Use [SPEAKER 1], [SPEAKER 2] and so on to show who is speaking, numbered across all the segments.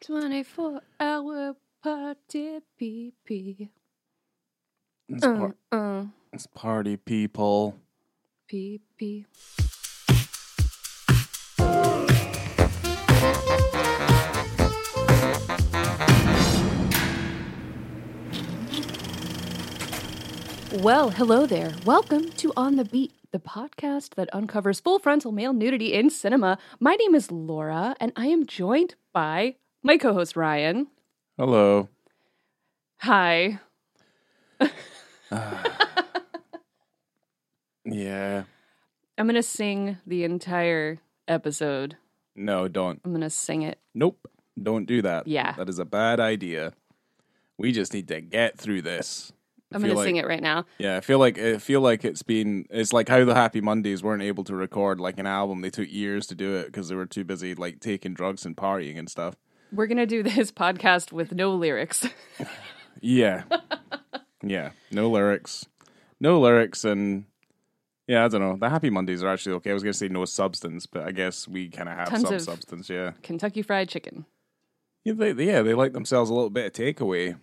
[SPEAKER 1] 24 hour party PP.
[SPEAKER 2] It's,
[SPEAKER 1] Uh, uh,
[SPEAKER 2] it's party people.
[SPEAKER 1] PP. Well, hello there. Welcome to On the Beat, the podcast that uncovers full frontal male nudity in cinema. My name is Laura, and I am joined by my co host Ryan.
[SPEAKER 2] Hello.
[SPEAKER 1] Hi.
[SPEAKER 2] Yeah.
[SPEAKER 1] I'm going to sing the entire episode.
[SPEAKER 2] No, don't.
[SPEAKER 1] I'm going to sing it.
[SPEAKER 2] Nope. Don't do that.
[SPEAKER 1] Yeah.
[SPEAKER 2] That is a bad idea. We just need to get through this.
[SPEAKER 1] I'm going to
[SPEAKER 2] like-
[SPEAKER 1] sing it right now.
[SPEAKER 2] Yeah, I feel like I feel like it's been it's like how the Happy Mondays weren't able to record like an album. They took years to do it because they were too busy like taking drugs and partying and stuff.
[SPEAKER 1] We're going to do this podcast with no lyrics.
[SPEAKER 2] Yeah. yeah. No lyrics. No lyrics and yeah, I don't know. The Happy Mondays are actually okay. I was gonna say no substance, but I guess we kind of have
[SPEAKER 1] Tons
[SPEAKER 2] some substance. Yeah.
[SPEAKER 1] Kentucky Fried Chicken.
[SPEAKER 2] Yeah, they, yeah, they like themselves a little bit of takeaway.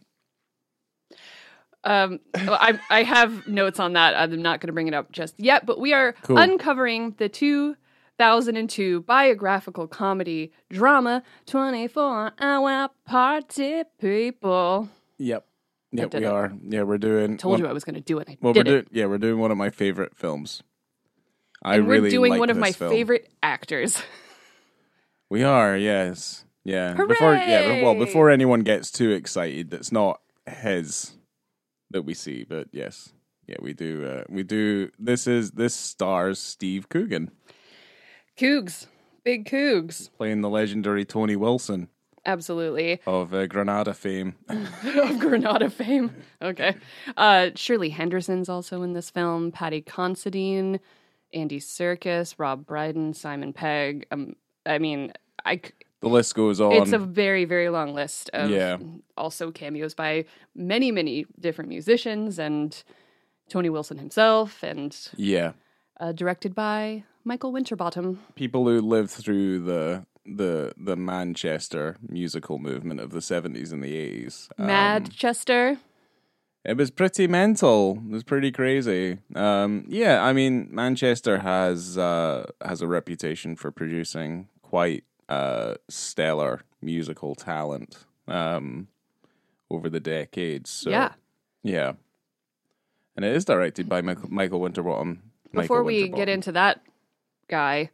[SPEAKER 1] Um, I I have notes on that. I'm not going to bring it up just yet, but we are
[SPEAKER 2] Cool.
[SPEAKER 1] uncovering the 2002 biographical comedy drama 24 Hour Party People.
[SPEAKER 2] Yep. Yep, we
[SPEAKER 1] it.
[SPEAKER 2] are. Yeah, we're doing.
[SPEAKER 1] I Told
[SPEAKER 2] one-
[SPEAKER 1] you I was going to do it. I
[SPEAKER 2] Well,
[SPEAKER 1] did
[SPEAKER 2] we're
[SPEAKER 1] it.
[SPEAKER 2] doing. Yeah, we're doing one of my favorite films. I
[SPEAKER 1] and
[SPEAKER 2] really
[SPEAKER 1] we're doing
[SPEAKER 2] like
[SPEAKER 1] one of my
[SPEAKER 2] film.
[SPEAKER 1] favorite actors.
[SPEAKER 2] We are. Yes. Yeah. Before. Yeah. Well, before anyone gets too excited, it's not his that we see, but yes. Yeah, we do. Uh, we do. This is this stars Steve Coogan
[SPEAKER 1] Cougs. Big Cougs.
[SPEAKER 2] playing the legendary Tony Wilson
[SPEAKER 1] Absolutely.
[SPEAKER 2] of uh, Granada fame.
[SPEAKER 1] of Granada fame. Okay. Uh, Shirley Henderson's also in this film. Paddy Considine, Andy Serkis, Rob Brydon, Simon Pegg. Um, I mean, I.
[SPEAKER 2] The list goes on.
[SPEAKER 1] It's a very, very long list of
[SPEAKER 2] Yeah.
[SPEAKER 1] also cameos by many, many different musicians and Tony Wilson himself, and
[SPEAKER 2] yeah.
[SPEAKER 1] uh, directed by Michael Winterbottom.
[SPEAKER 2] people who lived through the the the Manchester musical movement of the seventies and the eighties.
[SPEAKER 1] Madchester.
[SPEAKER 2] It was pretty mental. It was pretty crazy. Um, yeah, I mean, Manchester has uh, has a reputation for producing quite uh, stellar musical talent um, over the decades. So,
[SPEAKER 1] Yeah.
[SPEAKER 2] yeah, and it is directed by Michael, Michael Winterbottom.
[SPEAKER 1] Before
[SPEAKER 2] Michael
[SPEAKER 1] we get into that guy,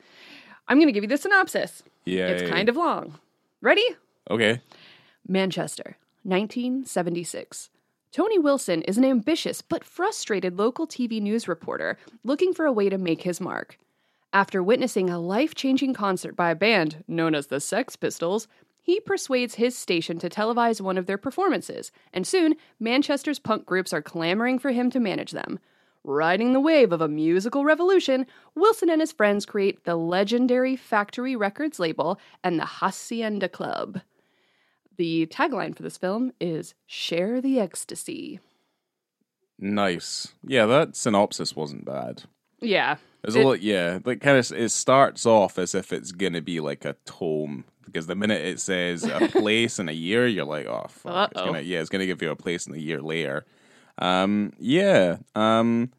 [SPEAKER 1] I'm going to give you the synopsis.
[SPEAKER 2] yeah,
[SPEAKER 1] It's kind of long. Ready?
[SPEAKER 2] okay.
[SPEAKER 1] Manchester, 1976. Tony Wilson is an ambitious but frustrated local TV news reporter looking for a way to make his mark. After witnessing a life changing concert by a band known as the Sex Pistols, he persuades his station to televise one of their performances, and soon Manchester's punk groups are clamoring for him to manage them. Riding the wave of a musical revolution, Wilson and his friends create the legendary Factory Records label and the Hacienda Club. The tagline for this film is Share the Ecstasy.
[SPEAKER 2] Nice. Yeah, that synopsis wasn't bad.
[SPEAKER 1] Yeah.
[SPEAKER 2] There's
[SPEAKER 1] It-
[SPEAKER 2] a lot, yeah. Like, kind of, it starts off as if it's gonna be like a tome because the minute it says a place and a year, you're like, oh, fuck. It's gonna, yeah, it's gonna give you a place and a year later. Um, yeah. Um,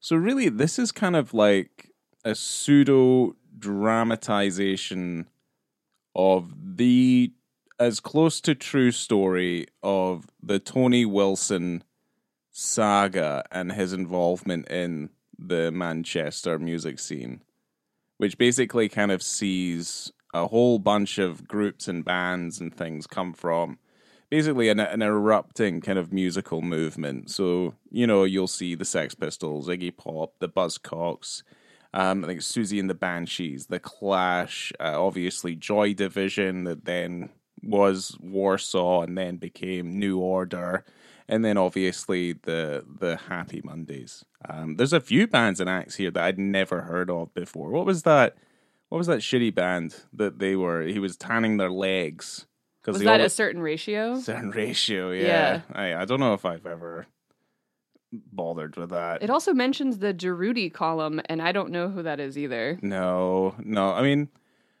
[SPEAKER 2] so really, this is kind of like a pseudo dramatization of the as close to true story of the Tony Wilson saga and his involvement in the Manchester music scene, which basically kind of sees a whole bunch of groups and bands and things come from basically an, an erupting kind of musical movement. So, you know, you'll see the Sex Pistols, Iggy Pop, the Buzzcocks, um, I think Siouxsie and the Banshees, The Clash, uh, obviously Joy Division, that then was Warsaw and then became New Order, and then obviously the the Happy Mondays. Um, there's a few bands and acts here that I'd never heard of before. What was that? What was that shitty band that they were? He was tanning their legs because
[SPEAKER 1] Was that a certain ratio?
[SPEAKER 2] certain ratio. Yeah,
[SPEAKER 1] Yeah.
[SPEAKER 2] I I don't know if I've ever bothered with that.
[SPEAKER 1] It also mentions the Durutti column, and I don't know who that is either.
[SPEAKER 2] No, no. I mean,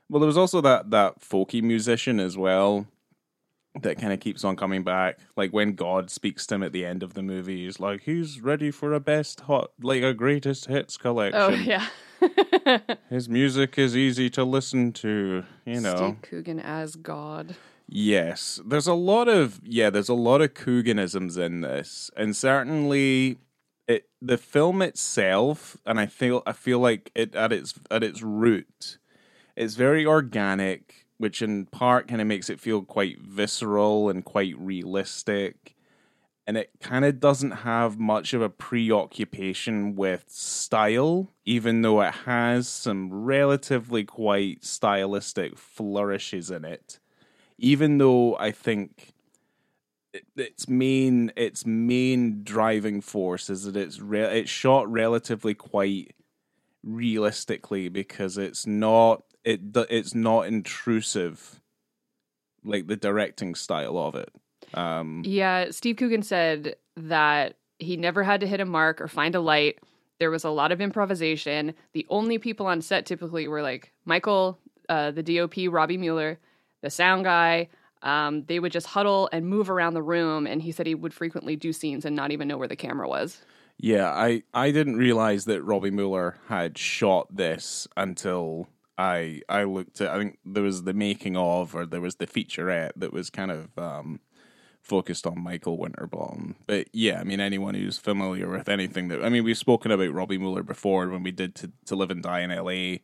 [SPEAKER 2] Well, there was also that that folky musician as well that kind of keeps on coming back. Like when God speaks to him at the end of the movie, he's like, he's ready for a best hot, like a greatest hits oh, collection.
[SPEAKER 1] Oh yeah.
[SPEAKER 2] His music is easy to listen to, you know.
[SPEAKER 1] Steve Coogan as God.
[SPEAKER 2] Yes, there's a lot of yeah, there's a lot of Cooganisms in this, and certainly it the film itself, and I feel I feel like it at its at its root, it's very organic, which in part kind of makes it feel quite visceral and quite realistic. And it kind of doesn't have much of a preoccupation with style, even though it has some relatively quite stylistic flourishes in it even though I think its main its main driving force is that it's re- it's shot relatively quite realistically because it's not it it's not intrusive like the directing style of it. Um,
[SPEAKER 1] yeah, Steve Coogan said that he never had to hit a mark or find a light. There was a lot of improvisation. The only people on set typically were like Michael, uh, the DOP, Robbie Mueller, the sound guy. Um, they would just huddle and move around the room, and he said he would frequently do scenes and not even know where the camera was.
[SPEAKER 2] Yeah, I, I didn't realize that Robbie Mueller had shot this until I I looked at. I think there was the making of, or there was the featurette that was kind of um, focused on Michael Winterbottom. But yeah, I mean, anyone who's familiar with anything that I mean, we've spoken about Robbie Mueller before when we did to, to live and die in L.A.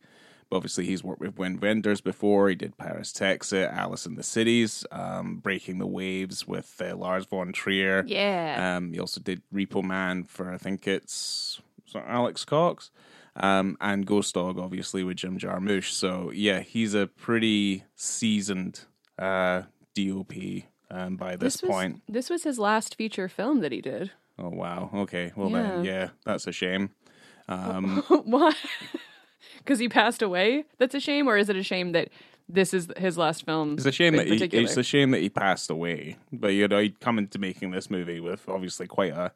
[SPEAKER 2] But obviously, he's worked with Wim Wenders before. He did Paris, Texas, Alice in the Cities, um, Breaking the Waves with uh, Lars von Trier.
[SPEAKER 1] Yeah.
[SPEAKER 2] Um, he also did Repo Man for, I think it's Alex Cox. Um, and Ghost Dog, obviously, with Jim Jarmusch. So, yeah, he's a pretty seasoned uh, DOP um, by this,
[SPEAKER 1] this was,
[SPEAKER 2] point.
[SPEAKER 1] This was his last feature film that he did.
[SPEAKER 2] Oh, wow. Okay. Well,
[SPEAKER 1] Yeah.
[SPEAKER 2] then, yeah, that's a shame. Um,
[SPEAKER 1] Why? Because he passed away. That's a shame, or is it a shame that this is his last film?
[SPEAKER 2] It's a shame that he, it's a shame that he passed away. But you know, he'd come into making this movie with obviously quite a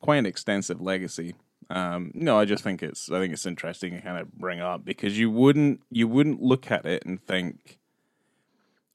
[SPEAKER 2] quite an extensive legacy. Um, no, I just think it's I think it's interesting to kind of bring up because you wouldn't you wouldn't look at it and think,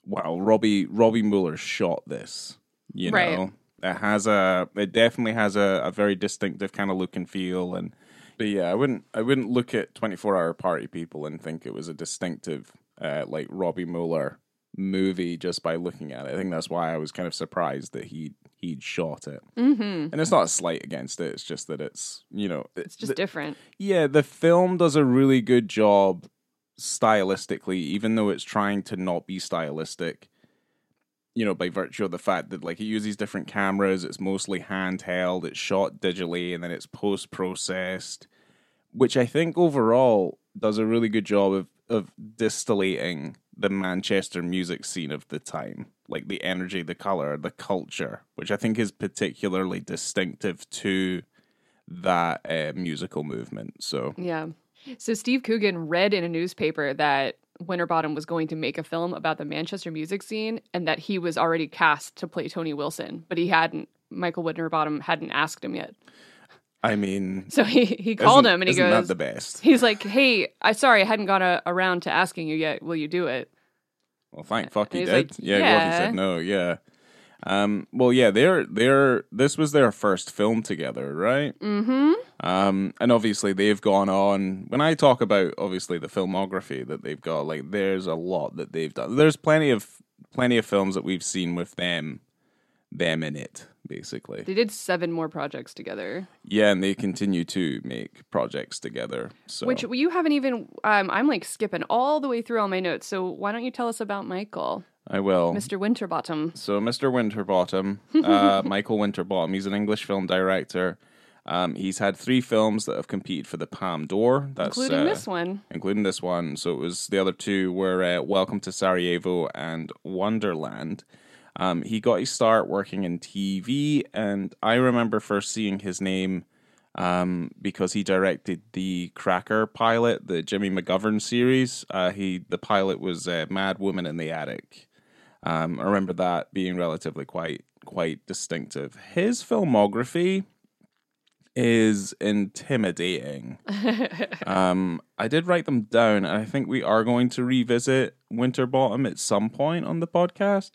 [SPEAKER 2] wow, Robbie Robbie Mueller shot this. You
[SPEAKER 1] Right.
[SPEAKER 2] know, it has a it definitely has a, a very distinctive kind of look and feel and. But yeah, I wouldn't. I wouldn't look at Twenty Four Hour Party People and think it was a distinctive, uh, like Robbie Mueller movie just by looking at it. I think that's why I was kind of surprised that he he'd shot it.
[SPEAKER 1] Mm-hmm.
[SPEAKER 2] And it's not a slight against it. It's just that it's you know
[SPEAKER 1] It's just different.
[SPEAKER 2] yeah, the film does a really good job stylistically, even though it's trying to not be stylistic. You know, by virtue of the fact that like it uses different cameras, it's mostly handheld, it's shot digitally, and then it's post processed, which I think overall does a really good job of of distillating the Manchester music scene of the time, like the energy, the color, the culture, which I think is particularly distinctive to that uh, musical movement. So
[SPEAKER 1] Yeah. So Steve Coogan read in a newspaper that Winterbottom was going to make a film about the Manchester music scene and that he was already cast to play Tony Wilson, but he hadn't. Michael Winterbottom hadn't asked him yet.
[SPEAKER 2] I mean,
[SPEAKER 1] So he, he called him and he goes,
[SPEAKER 2] that the best?
[SPEAKER 1] he's like, hey, I sorry, I hadn't got a, around to asking you yet. Will you do it?
[SPEAKER 2] Well, thank fuck he did.
[SPEAKER 1] like,
[SPEAKER 2] yeah, he said no. Yeah. Um. Well, yeah. They're they're this was their first film together, right?
[SPEAKER 1] Mm-hmm.
[SPEAKER 2] Um. And obviously they've gone on. When I talk about obviously the filmography that they've got, like there's a lot that they've done. There's plenty of plenty of films that we've seen with them, them in it, basically.
[SPEAKER 1] They did seven more projects together,
[SPEAKER 2] Yeah, and they continue to make projects together. So
[SPEAKER 1] which you haven't even. Um, I'm like skipping all the way through all my notes. So why don't you tell us about Michael,
[SPEAKER 2] I will.
[SPEAKER 1] Mr. Winterbottom?
[SPEAKER 2] So, Mr. Winterbottom, uh, Michael Winterbottom, he's an English film director. Um, he's had three films that have competed for the Palme d'Or. That's
[SPEAKER 1] including
[SPEAKER 2] uh,
[SPEAKER 1] this one.
[SPEAKER 2] including this one. So it was the other two were uh, Welcome to Sarajevo and Wonderland. Um, he got his start working in TV, and I remember first seeing his name um, because he directed the Cracker pilot, the Jimmy McGovern series. Uh, he the pilot was uh, Mad Woman in the Attic. Um, I remember that being relatively quite quite distinctive. His filmography, is intimidating. um, I did write them down, and I think we are going to revisit Winterbottom at some point on the podcast.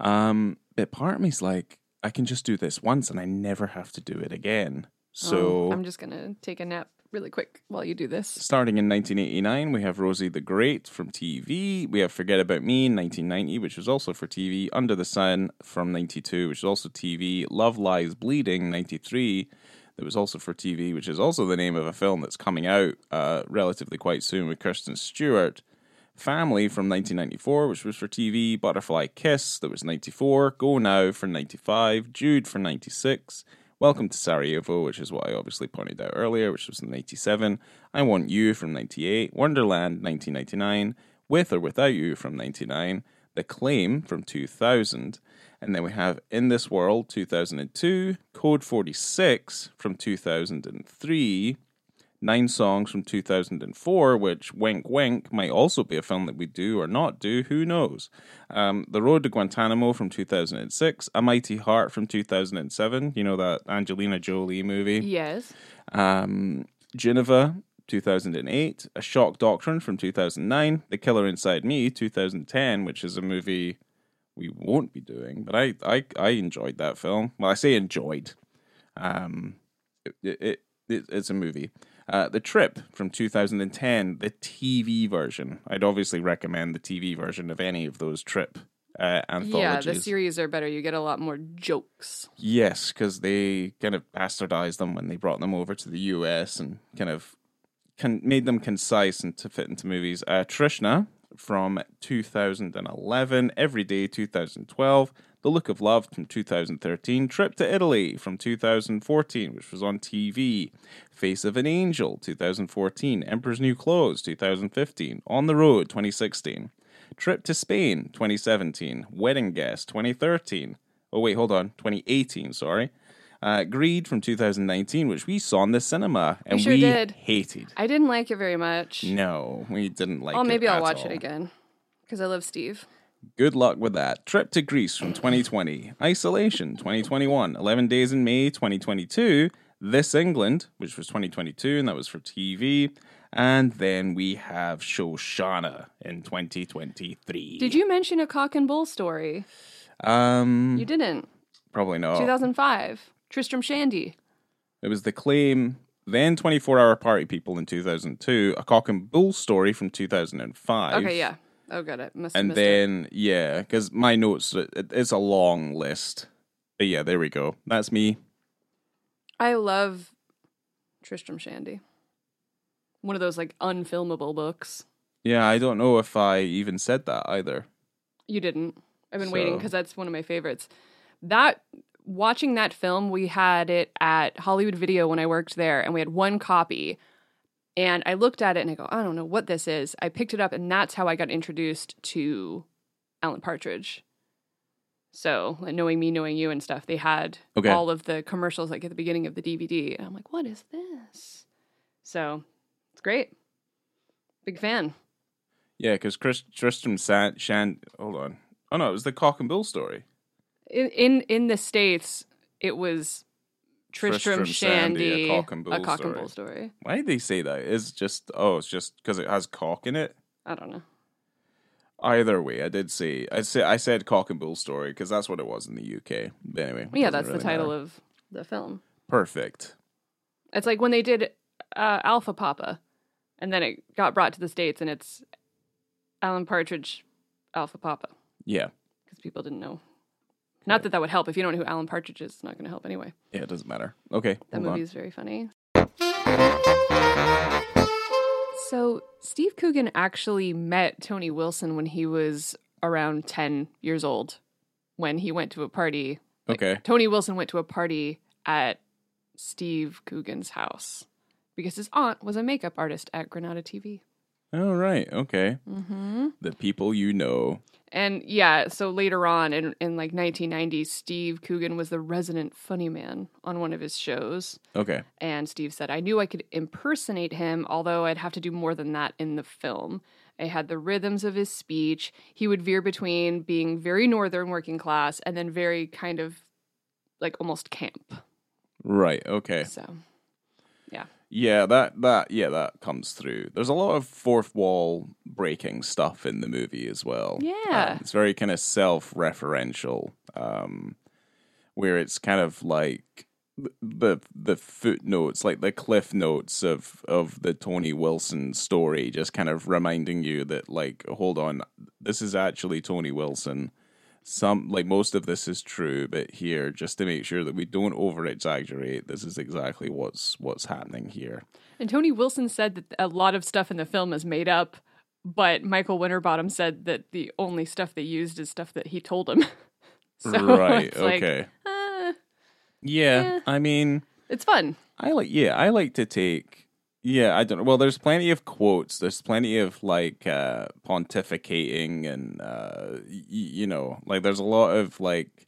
[SPEAKER 2] Um, but part of me's like, I can just do this once, and I never have to do it again. So
[SPEAKER 1] Oh, I'm just gonna take a nap really quick while you do this.
[SPEAKER 2] Starting in 1989, we have Rosie the Great from TV. We have Forget About Me in 1990, which was also for TV. Under the Sun from 92, which is also TV. Love Lies Bleeding 93, that was also for TV, which is also the name of a film that's coming out uh, relatively quite soon with Kirsten Stewart. Family from 1994, which was for TV. Butterfly Kiss, that was 94. Go Now for 95. Jude for 96. Welcome to Sarajevo, which is what I obviously pointed out earlier, which was in 87. I Want You from 98. Wonderland 1999. With or Without You from 99. The Claim from 2000. And then we have In This World 2002. Code 46 from 2003. Nine Songs from 2004, which, wink wink, might also be a film that we do or not do, who knows. Um, the Road to Guantanamo from 2006, A Mighty Heart from 2007, you know, that Angelina Jolie movie.
[SPEAKER 1] Yes.
[SPEAKER 2] Um, Geneva, 2008, A Shock Doctrine from 2009, The Killer Inside Me, 2010, which is a movie we won't be doing, but I, I, I enjoyed that film. Well, I say enjoyed. Um, it, it, it, it's a movie. Uh, the Trip from 2010, the TV version. I'd obviously recommend the TV version of any of those Trip uh, anthologies.
[SPEAKER 1] Yeah, the series are better. You get a lot more jokes.
[SPEAKER 2] Yes, because they kind of bastardized them when they brought them over to the US and kind of con- made them concise and to fit into movies. Uh, Trishna from 2011, Everyday 2012, The Look of Love from 2013, Trip to Italy from 2014, which was on TV, Face of an Angel 2014, Emperor's New Clothes 2015, On the Road 2016, Trip to Spain 2017, Wedding Guest 2013. Oh, wait, hold on. 2018, sorry. Uh, Greed from 2019, which we saw in the cinema and
[SPEAKER 1] sure
[SPEAKER 2] we
[SPEAKER 1] did.
[SPEAKER 2] hated.
[SPEAKER 1] I didn't like it very much.
[SPEAKER 2] No, we didn't like
[SPEAKER 1] oh,
[SPEAKER 2] it.
[SPEAKER 1] maybe I'll
[SPEAKER 2] at
[SPEAKER 1] watch
[SPEAKER 2] all.
[SPEAKER 1] it again because I love Steve.
[SPEAKER 2] Good luck with that. Trip to Greece from 2020. Isolation 2021. 11 Days in May 2022. This England, which was 2022, and that was for TV. And then we have Shoshana in 2023.
[SPEAKER 1] Did you mention a cock and bull story?
[SPEAKER 2] Um,
[SPEAKER 1] You didn't.
[SPEAKER 2] probably not.
[SPEAKER 1] 2005. Tristram Shandy.
[SPEAKER 2] It was the claim, then 24 Hour Party People in 2002, a cock and bull story from 2005.
[SPEAKER 1] Okay, yeah. Oh, got it. Must
[SPEAKER 2] And
[SPEAKER 1] missed it.
[SPEAKER 2] then, yeah, because my notes, it, it's a long list. But yeah, there we go. That's me.
[SPEAKER 1] I love Tristram Shandy. One of those like unfilmable books.
[SPEAKER 2] Yeah, I don't know if I even said that either.
[SPEAKER 1] You didn't. I've been waiting because that's one of my favorites. That watching that film, we had it at Hollywood Video when I worked there, and we had one copy. And I looked at it and I go, I don't know what this is. I picked it up, and that's how I got introduced to Alan Partridge. So, like, knowing me, knowing you, and stuff, they had
[SPEAKER 2] Okay.
[SPEAKER 1] all of the commercials like at the beginning of the DVD, and I'm like, what is this? So, it's great. Big fan.
[SPEAKER 2] Yeah, because Chris Tristram San, Shan. Hold on. Oh no, it was the cock and bull story.
[SPEAKER 1] in in in the states it was Tristram,
[SPEAKER 2] Tristram Shandy,
[SPEAKER 1] Shandy,
[SPEAKER 2] a cock and bull
[SPEAKER 1] a cock
[SPEAKER 2] story.
[SPEAKER 1] and bull story.
[SPEAKER 2] Why did they say that? It's just oh, it's just because it has cock in it.
[SPEAKER 1] I don't know.
[SPEAKER 2] Either way, I did say I said I said cock and bull story because that's what it was in the UK. But anyway,
[SPEAKER 1] Yeah, that's the title of the film.
[SPEAKER 2] perfect.
[SPEAKER 1] It's like when they did uh, Alpha Papa, and then it got brought to the states, and it's Alan Partridge, Alpha Papa,
[SPEAKER 2] Yeah,
[SPEAKER 1] because people didn't know. Not that that would help if you don't know who Alan Partridge is. It's not going to help anyway.
[SPEAKER 2] yeah, it doesn't matter. Okay,
[SPEAKER 1] That movie
[SPEAKER 2] on.
[SPEAKER 1] is very funny. So, Steve Coogan actually met Tony Wilson when he was around 10 years old when he went to a party. Like,
[SPEAKER 2] Okay,
[SPEAKER 1] Tony Wilson went to a party at Steve Coogan's house because his aunt was a makeup artist at Granada TV.
[SPEAKER 2] Oh, right. okay.
[SPEAKER 1] Mm-hmm.
[SPEAKER 2] The people you know.
[SPEAKER 1] And yeah, so later on in, in like 1990, Steve Coogan was the resident funny man on one of his shows.
[SPEAKER 2] Okay,
[SPEAKER 1] And Steve said, I knew I could impersonate him, although I'd have to do more than that in the film. I had the rhythms of his speech. He would veer between being very northern working class and then very kind of like almost camp.
[SPEAKER 2] Right. Okay.
[SPEAKER 1] So, yeah.
[SPEAKER 2] Yeah, that that yeah, that comes through. There's a lot of fourth wall breaking stuff in the movie as well.
[SPEAKER 1] Yeah.
[SPEAKER 2] Um, it's very kind of self-referential, um, where it's kind of like the the footnotes, like the cliff notes of of the Tony Wilson story, just kind of reminding you that like, hold on, this is actually Tony Wilson. Some like most of this is true, but here, just to make sure that we don't over exaggerate, this is exactly what's what's happening here.
[SPEAKER 1] And Tony Wilson said that a lot of stuff in the film is made up, but Michael Winterbottom said that the only stuff they used is stuff that he told him. so
[SPEAKER 2] right.
[SPEAKER 1] it's like,
[SPEAKER 2] Okay.
[SPEAKER 1] uh,
[SPEAKER 2] yeah.
[SPEAKER 1] eh.
[SPEAKER 2] I mean,
[SPEAKER 1] it's fun.
[SPEAKER 2] I like. Yeah. I like to take. Yeah. I don't know. Well, there's plenty of quotes. There's plenty of like uh pontificating and uh y- you know like there's a lot of like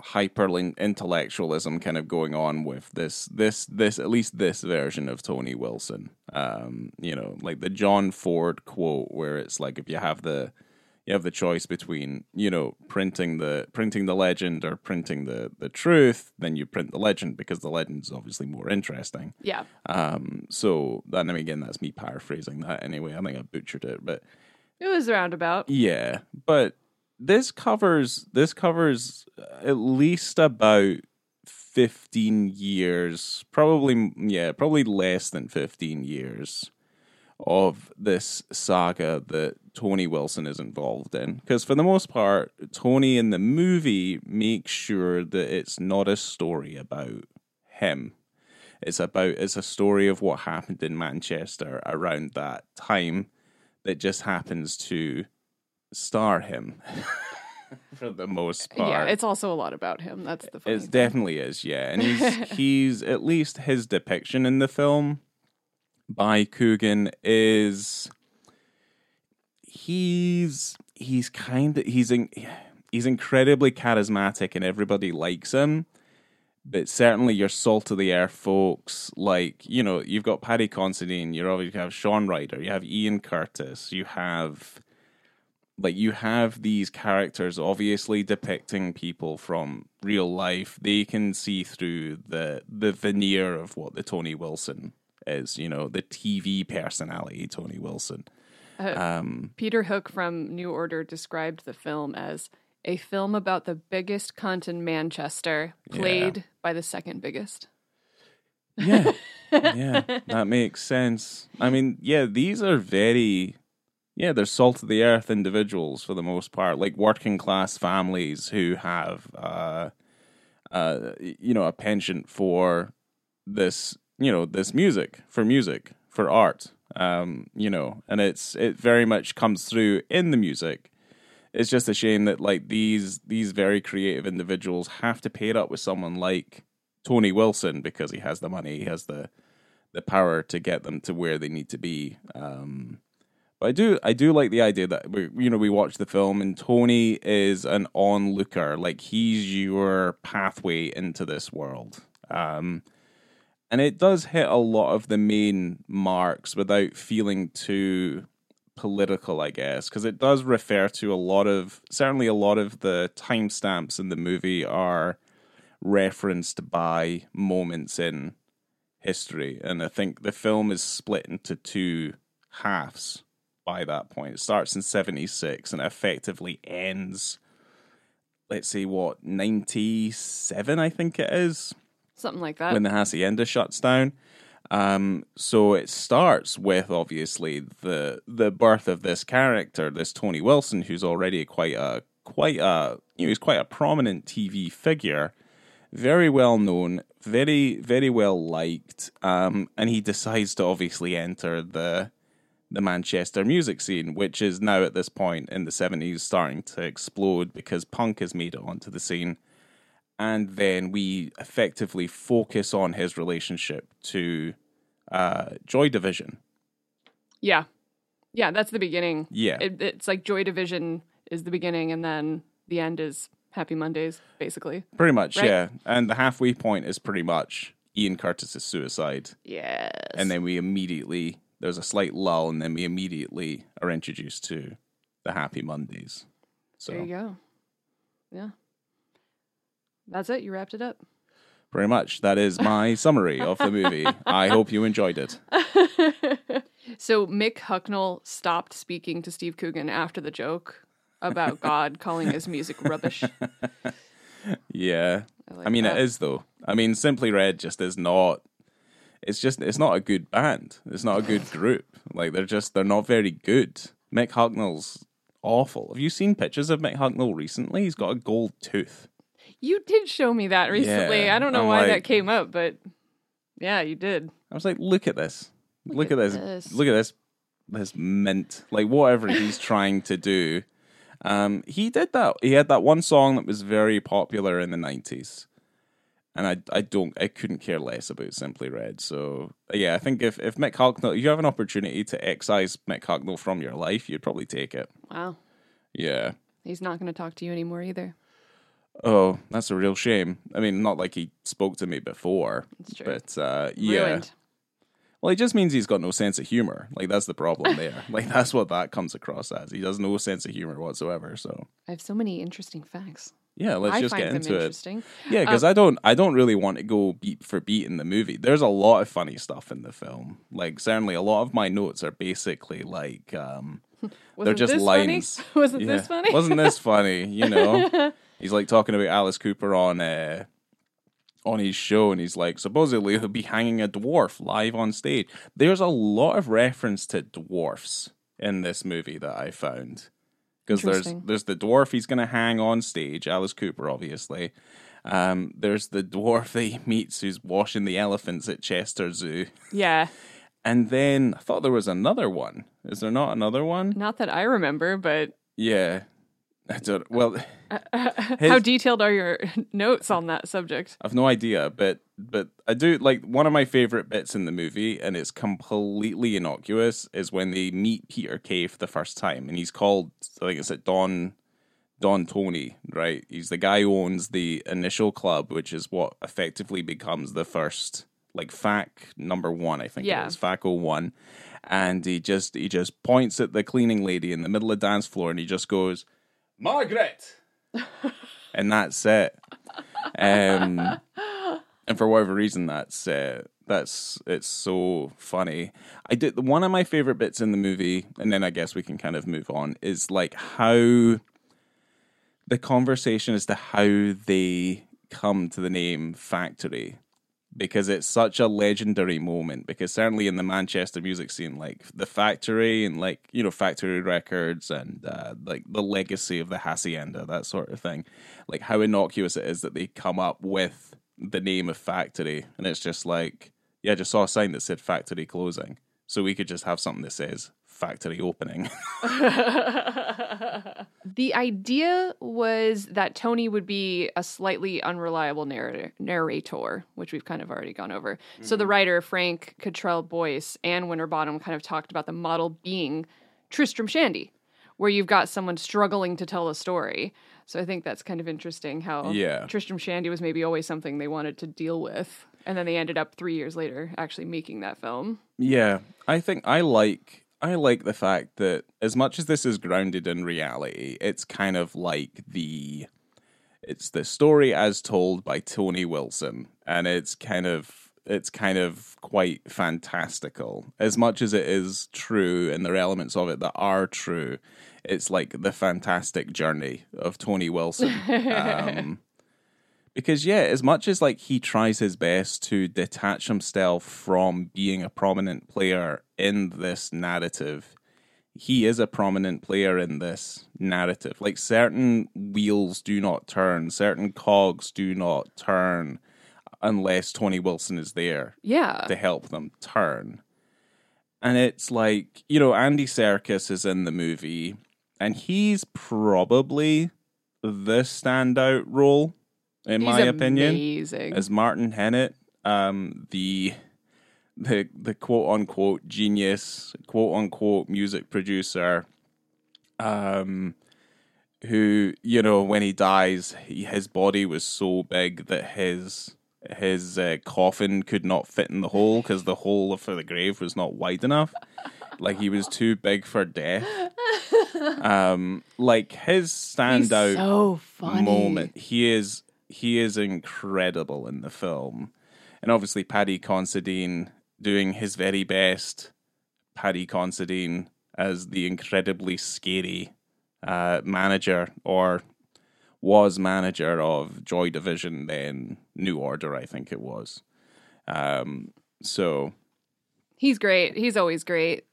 [SPEAKER 2] hyper intellectualism kind of going on with this this this at least this version of Tony Wilson. Um, you know, like the John Ford quote where it's like if you have the you have the choice between you know printing the printing the legend or printing the the truth, then you print the legend because the legend is obviously more interesting.
[SPEAKER 1] Yeah.
[SPEAKER 2] Um, so mean, again, that's me paraphrasing that anyway. I think I butchered it, but
[SPEAKER 1] It was roundabout.
[SPEAKER 2] yeah, but this covers this covers at least about 15 years, probably yeah, probably less than 15 years of this saga that Tony Wilson is involved in because for the most part Tony in the movie makes sure that it's not a story about him. It's about it's a story of what happened in Manchester around that time that just happens to star him for the most part.
[SPEAKER 1] Yeah, it's also a lot about him. That's the
[SPEAKER 2] It definitely is, yeah. And he's he's at least his depiction in the film by Coogan is he's he's kind of he's in, he's incredibly charismatic and everybody likes him. But certainly your salt of the earth folks, like, you know, you've got Paddy Considine, you obviously have Shaun Ryder, you have Ian Curtis, you have like you have these characters obviously depicting people from real life they can see through the the veneer of what the tony wilson is you know the tv personality tony wilson.
[SPEAKER 1] Uh,
[SPEAKER 2] um
[SPEAKER 1] Peter Hook from New Order described the film as a film about the biggest cunt in Manchester, played by the second biggest.
[SPEAKER 2] yeah. Yeah that makes sense. I mean yeah these are very yeah they're salt of the earth individuals for the most part like working class families who have uh uh you know a penchant for this you know this music for music for art um you know and it's it very much comes through in the music it's just a shame that like these these very creative individuals have to pair up with someone like Tony Wilson because he has the money, he has the the power to get them to where they need to be. Um, but I do I do like the idea that we you know we watch the film and Tony is an onlooker, like he's your pathway into this world. Um, and it does hit a lot of the main marks without feeling too political, I guess, because it does refer to a lot of certainly a lot of the timestamps in the movie are referenced by moments in history, and I think the film is split into two halves by that point. It starts in '76 and effectively ends. Let's see what '97, I think it is
[SPEAKER 1] Something like that.
[SPEAKER 2] when the hacienda shuts down. Um, so it starts with obviously the the birth of this character, this Tony Wilson, who's already quite a quite a you know he's quite a prominent TV figure, very well known, very very well liked, um, and he decides to obviously enter the the Manchester music scene, which is now at this point in the seventies starting to explode because punk has made it onto the scene and then we effectively focus on his relationship to uh, Joy Division.
[SPEAKER 1] yeah. Yeah, that's the beginning.
[SPEAKER 2] Yeah,
[SPEAKER 1] It, it's like Joy Division is the beginning, and then the end is Happy Mondays, basically.
[SPEAKER 2] pretty much.
[SPEAKER 1] Right.
[SPEAKER 2] Yeah, and the halfway point is pretty much Ian Curtis's suicide,
[SPEAKER 1] Yes.
[SPEAKER 2] and then we immediately there's a slight lull, and then we immediately are introduced to the Happy Mondays. So
[SPEAKER 1] there you go. Yeah. That's it. You wrapped it up.
[SPEAKER 2] Pretty much. That is my summary of the movie. I hope you enjoyed it.
[SPEAKER 1] So Mick Hucknall stopped speaking to Steve Coogan after the joke about God calling his music rubbish.
[SPEAKER 2] Yeah.
[SPEAKER 1] I
[SPEAKER 2] I, mean,
[SPEAKER 1] that.
[SPEAKER 2] it is though. I mean, Simply Red just is not. It's just it's not a good band. It's not a good group. Like they're just they're not very good. Mick Hucknall's awful. Have you seen pictures of Mick Hucknall recently? He's got a gold tooth.
[SPEAKER 1] You did show me that recently.
[SPEAKER 2] Yeah,
[SPEAKER 1] I don't know
[SPEAKER 2] I'm
[SPEAKER 1] why that came up, but yeah, you did.
[SPEAKER 2] I was like, look at this. Look,
[SPEAKER 1] at
[SPEAKER 2] at, this.
[SPEAKER 1] this.
[SPEAKER 2] Look at this. This mint. Like whatever he's trying to do. Um, he did that. He had that one song that was very popular in the nineties. And I, I don't, I couldn't care less about Simply Red. So yeah, I think if if Mick Hucknall, if you have an opportunity to excise Mick Hucknall from your life, you'd probably take it.
[SPEAKER 1] Wow.
[SPEAKER 2] Yeah.
[SPEAKER 1] He's not going to talk to you anymore either.
[SPEAKER 2] Oh, that's a real shame. I mean, not like he spoke to me before,
[SPEAKER 1] That's true.
[SPEAKER 2] but uh, yeah.
[SPEAKER 1] Ruined.
[SPEAKER 2] Well, it just means he's got no sense of humor. Like that's the problem there. like that's what that comes across as. He has no sense of humor whatsoever. So
[SPEAKER 1] I have so many interesting facts.
[SPEAKER 2] yeah, let's
[SPEAKER 1] I
[SPEAKER 2] just get into it. Yeah, because I don't, I don't really want to go beat for beat in the movie. There's a lot of funny stuff in the film. Like certainly, a lot of my notes are basically like um,
[SPEAKER 1] Wasn't
[SPEAKER 2] just
[SPEAKER 1] this
[SPEAKER 2] lines.
[SPEAKER 1] Funny? Wasn't
[SPEAKER 2] yeah,
[SPEAKER 1] this funny?
[SPEAKER 2] wasn't this funny? You know, he's like talking about Alice Cooper on uh, on his show, and he's like, supposedly he'll be hanging a dwarf live on stage. There's a lot of reference to dwarfs in this movie that I found. Because there's there's the dwarf he's going to hang on stage, Alice Cooper, obviously. Um, there's the dwarf that he meets who's washing the elephants at Chester Zoo,
[SPEAKER 1] yeah.
[SPEAKER 2] and then I thought there was another one. Is there not another one?
[SPEAKER 1] Not that I remember, but
[SPEAKER 2] Yeah, I don't. Well,
[SPEAKER 1] how detailed are your notes on that subject?
[SPEAKER 2] I've no idea, but but I do like one of my favorite bits in the movie, and it's completely innocuous, is when they meet Peter Kay for the first time, and he's called I think it's at Don Don Tonay, right? He's the guy who owns the initial club, which is what effectively becomes the first like FAC number one, I think
[SPEAKER 1] Yeah.
[SPEAKER 2] it is FACO oh one, and he just he just points at the cleaning lady in the middle of dance floor, and he just goes, Margaret, and that's it. Um, and for whatever reason, that's uh, that's it's so funny. I did one of my favorite bits in the movie, and then I guess we can kind of move on. Is like how the conversation as to how they come to the name Factory. Because it's such a legendary moment. Because certainly in the Manchester music scene, like the Factory and like you know Factory Records and uh, like the legacy of the Hacienda, that sort of thing, like how innocuous it is that they come up with the name of Factory, and it's just like, yeah, I just saw a sign that said Factory closing, so we could just have something that says Factory opening.
[SPEAKER 1] The idea was that Tony would be a slightly unreliable narrator, narrator, which we've kind of already gone over. So
[SPEAKER 2] Mm-hmm.
[SPEAKER 1] the writer Frank Cottrell Boyce and Winterbottom kind of talked about the model being Tristram Shandy, where you've got someone struggling to tell a story. So I think that's kind of interesting how
[SPEAKER 2] Yeah.
[SPEAKER 1] Tristram Shandy was maybe always something they wanted to deal with. And then they ended up three years later actually making that film.
[SPEAKER 2] Yeah, I think I like I like the fact that as much as this is grounded in reality, it's kind of like the it's the story as told by Tony Wilson and it's kind of it's kind of quite fantastical. As much as it is true and there are elements of it that are true it's like the fantastic journey of Tony Wilson. Um, because yeah as much as like he tries his best to detach himself from being a prominent player in this narrative he is a prominent player in this narrative like certain wheels do not turn certain cogs do not turn unless Tony Wilson is there
[SPEAKER 1] Yeah.
[SPEAKER 2] to help them turn. And it's like, you know, Andy Serkis is in the movie, and he's probably the standout role, in
[SPEAKER 1] He's
[SPEAKER 2] my opinion,
[SPEAKER 1] amazing.
[SPEAKER 2] as Martin Hannett, um, the the the quote unquote genius, quote unquote music producer, um, who you know when he dies, he, his body was so big that his his uh, coffin could not fit in the hole because the hole for the grave was not wide enough. like he was too big for death. Um, like his standout
[SPEAKER 1] so
[SPEAKER 2] moment. He is he is incredible in the film, and obviously Paddy Considine doing his very best. Paddy Considine as the incredibly scary uh, manager or was manager of Joy Division, then New Order, I think it was. Um, so
[SPEAKER 1] He's great. He's always great.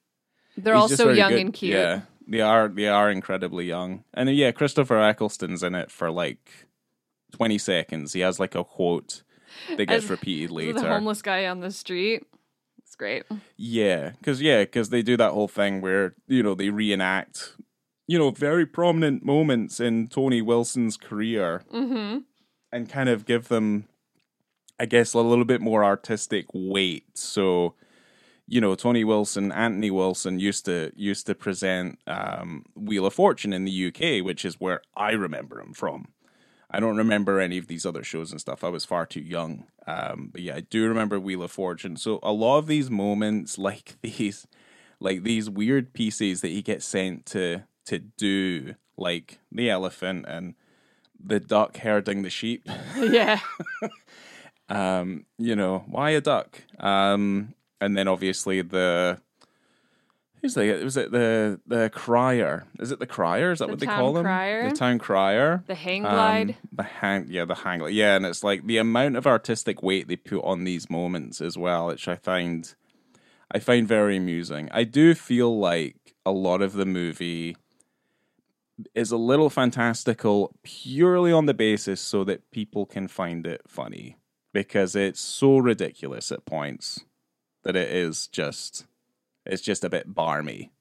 [SPEAKER 1] They're all so young
[SPEAKER 2] good.
[SPEAKER 1] and cute.
[SPEAKER 2] Yeah, they are. They are incredibly young, and yeah, Christopher Eccleston's in it for like twenty seconds. He has like a quote that gets
[SPEAKER 1] As-
[SPEAKER 2] repeated
[SPEAKER 1] The homeless guy on the street. It's great.
[SPEAKER 2] Yeah, because yeah, because they do that whole thing where you know they reenact, you know, very prominent moments in Tony Wilson's career,
[SPEAKER 1] Mm-hmm.
[SPEAKER 2] and kind of give them, I guess, a little bit more artistic weight. So, you know, Tony Wilson, Anthony Wilson used to used to present um, Wheel of Fortune in the UK, which is where I remember him from. I don't remember any of these other shows and stuff. I was far too young. Um, but yeah, I do remember Wheel of Fortune. So a lot of these moments, like these, like these weird pieces that he gets sent to to do, like the elephant and the duck herding the sheep.
[SPEAKER 1] Yeah.
[SPEAKER 2] Um, you know, why a duck? Um, and then obviously the who's the was it the the crier? Is it the crier? Is that
[SPEAKER 1] The
[SPEAKER 2] what they call them?
[SPEAKER 1] crier?
[SPEAKER 2] The town crier.
[SPEAKER 1] The hang
[SPEAKER 2] Um,
[SPEAKER 1] glide.
[SPEAKER 2] the hang, yeah, the hang, glide. yeah, and it's like the amount of artistic weight they put on these moments as well, which I find, I find very amusing. I do feel like a lot of the movie is a little fantastical purely on the basis so that people can find it funny because it's so ridiculous at points that it is just, it's just a bit barmy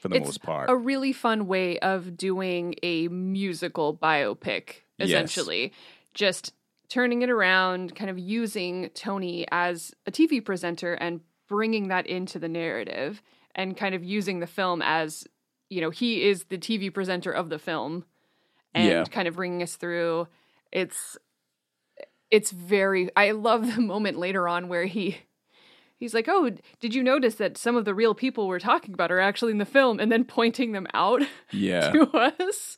[SPEAKER 2] for the
[SPEAKER 1] It's
[SPEAKER 2] most part.
[SPEAKER 1] a really fun way of doing a musical biopic,
[SPEAKER 2] Yes.
[SPEAKER 1] essentially. Just turning it around, kind of using Tony as a TV presenter and bringing that into the narrative and kind of using the film as, you know, he is the TV presenter of the film and
[SPEAKER 2] Yeah.
[SPEAKER 1] kind of bringing us through. It's it's very I love the moment later on where he He's like, "Oh, did you notice that some of the real people we're talking about are actually in the film?" And then pointing them out
[SPEAKER 2] yeah.
[SPEAKER 1] to us.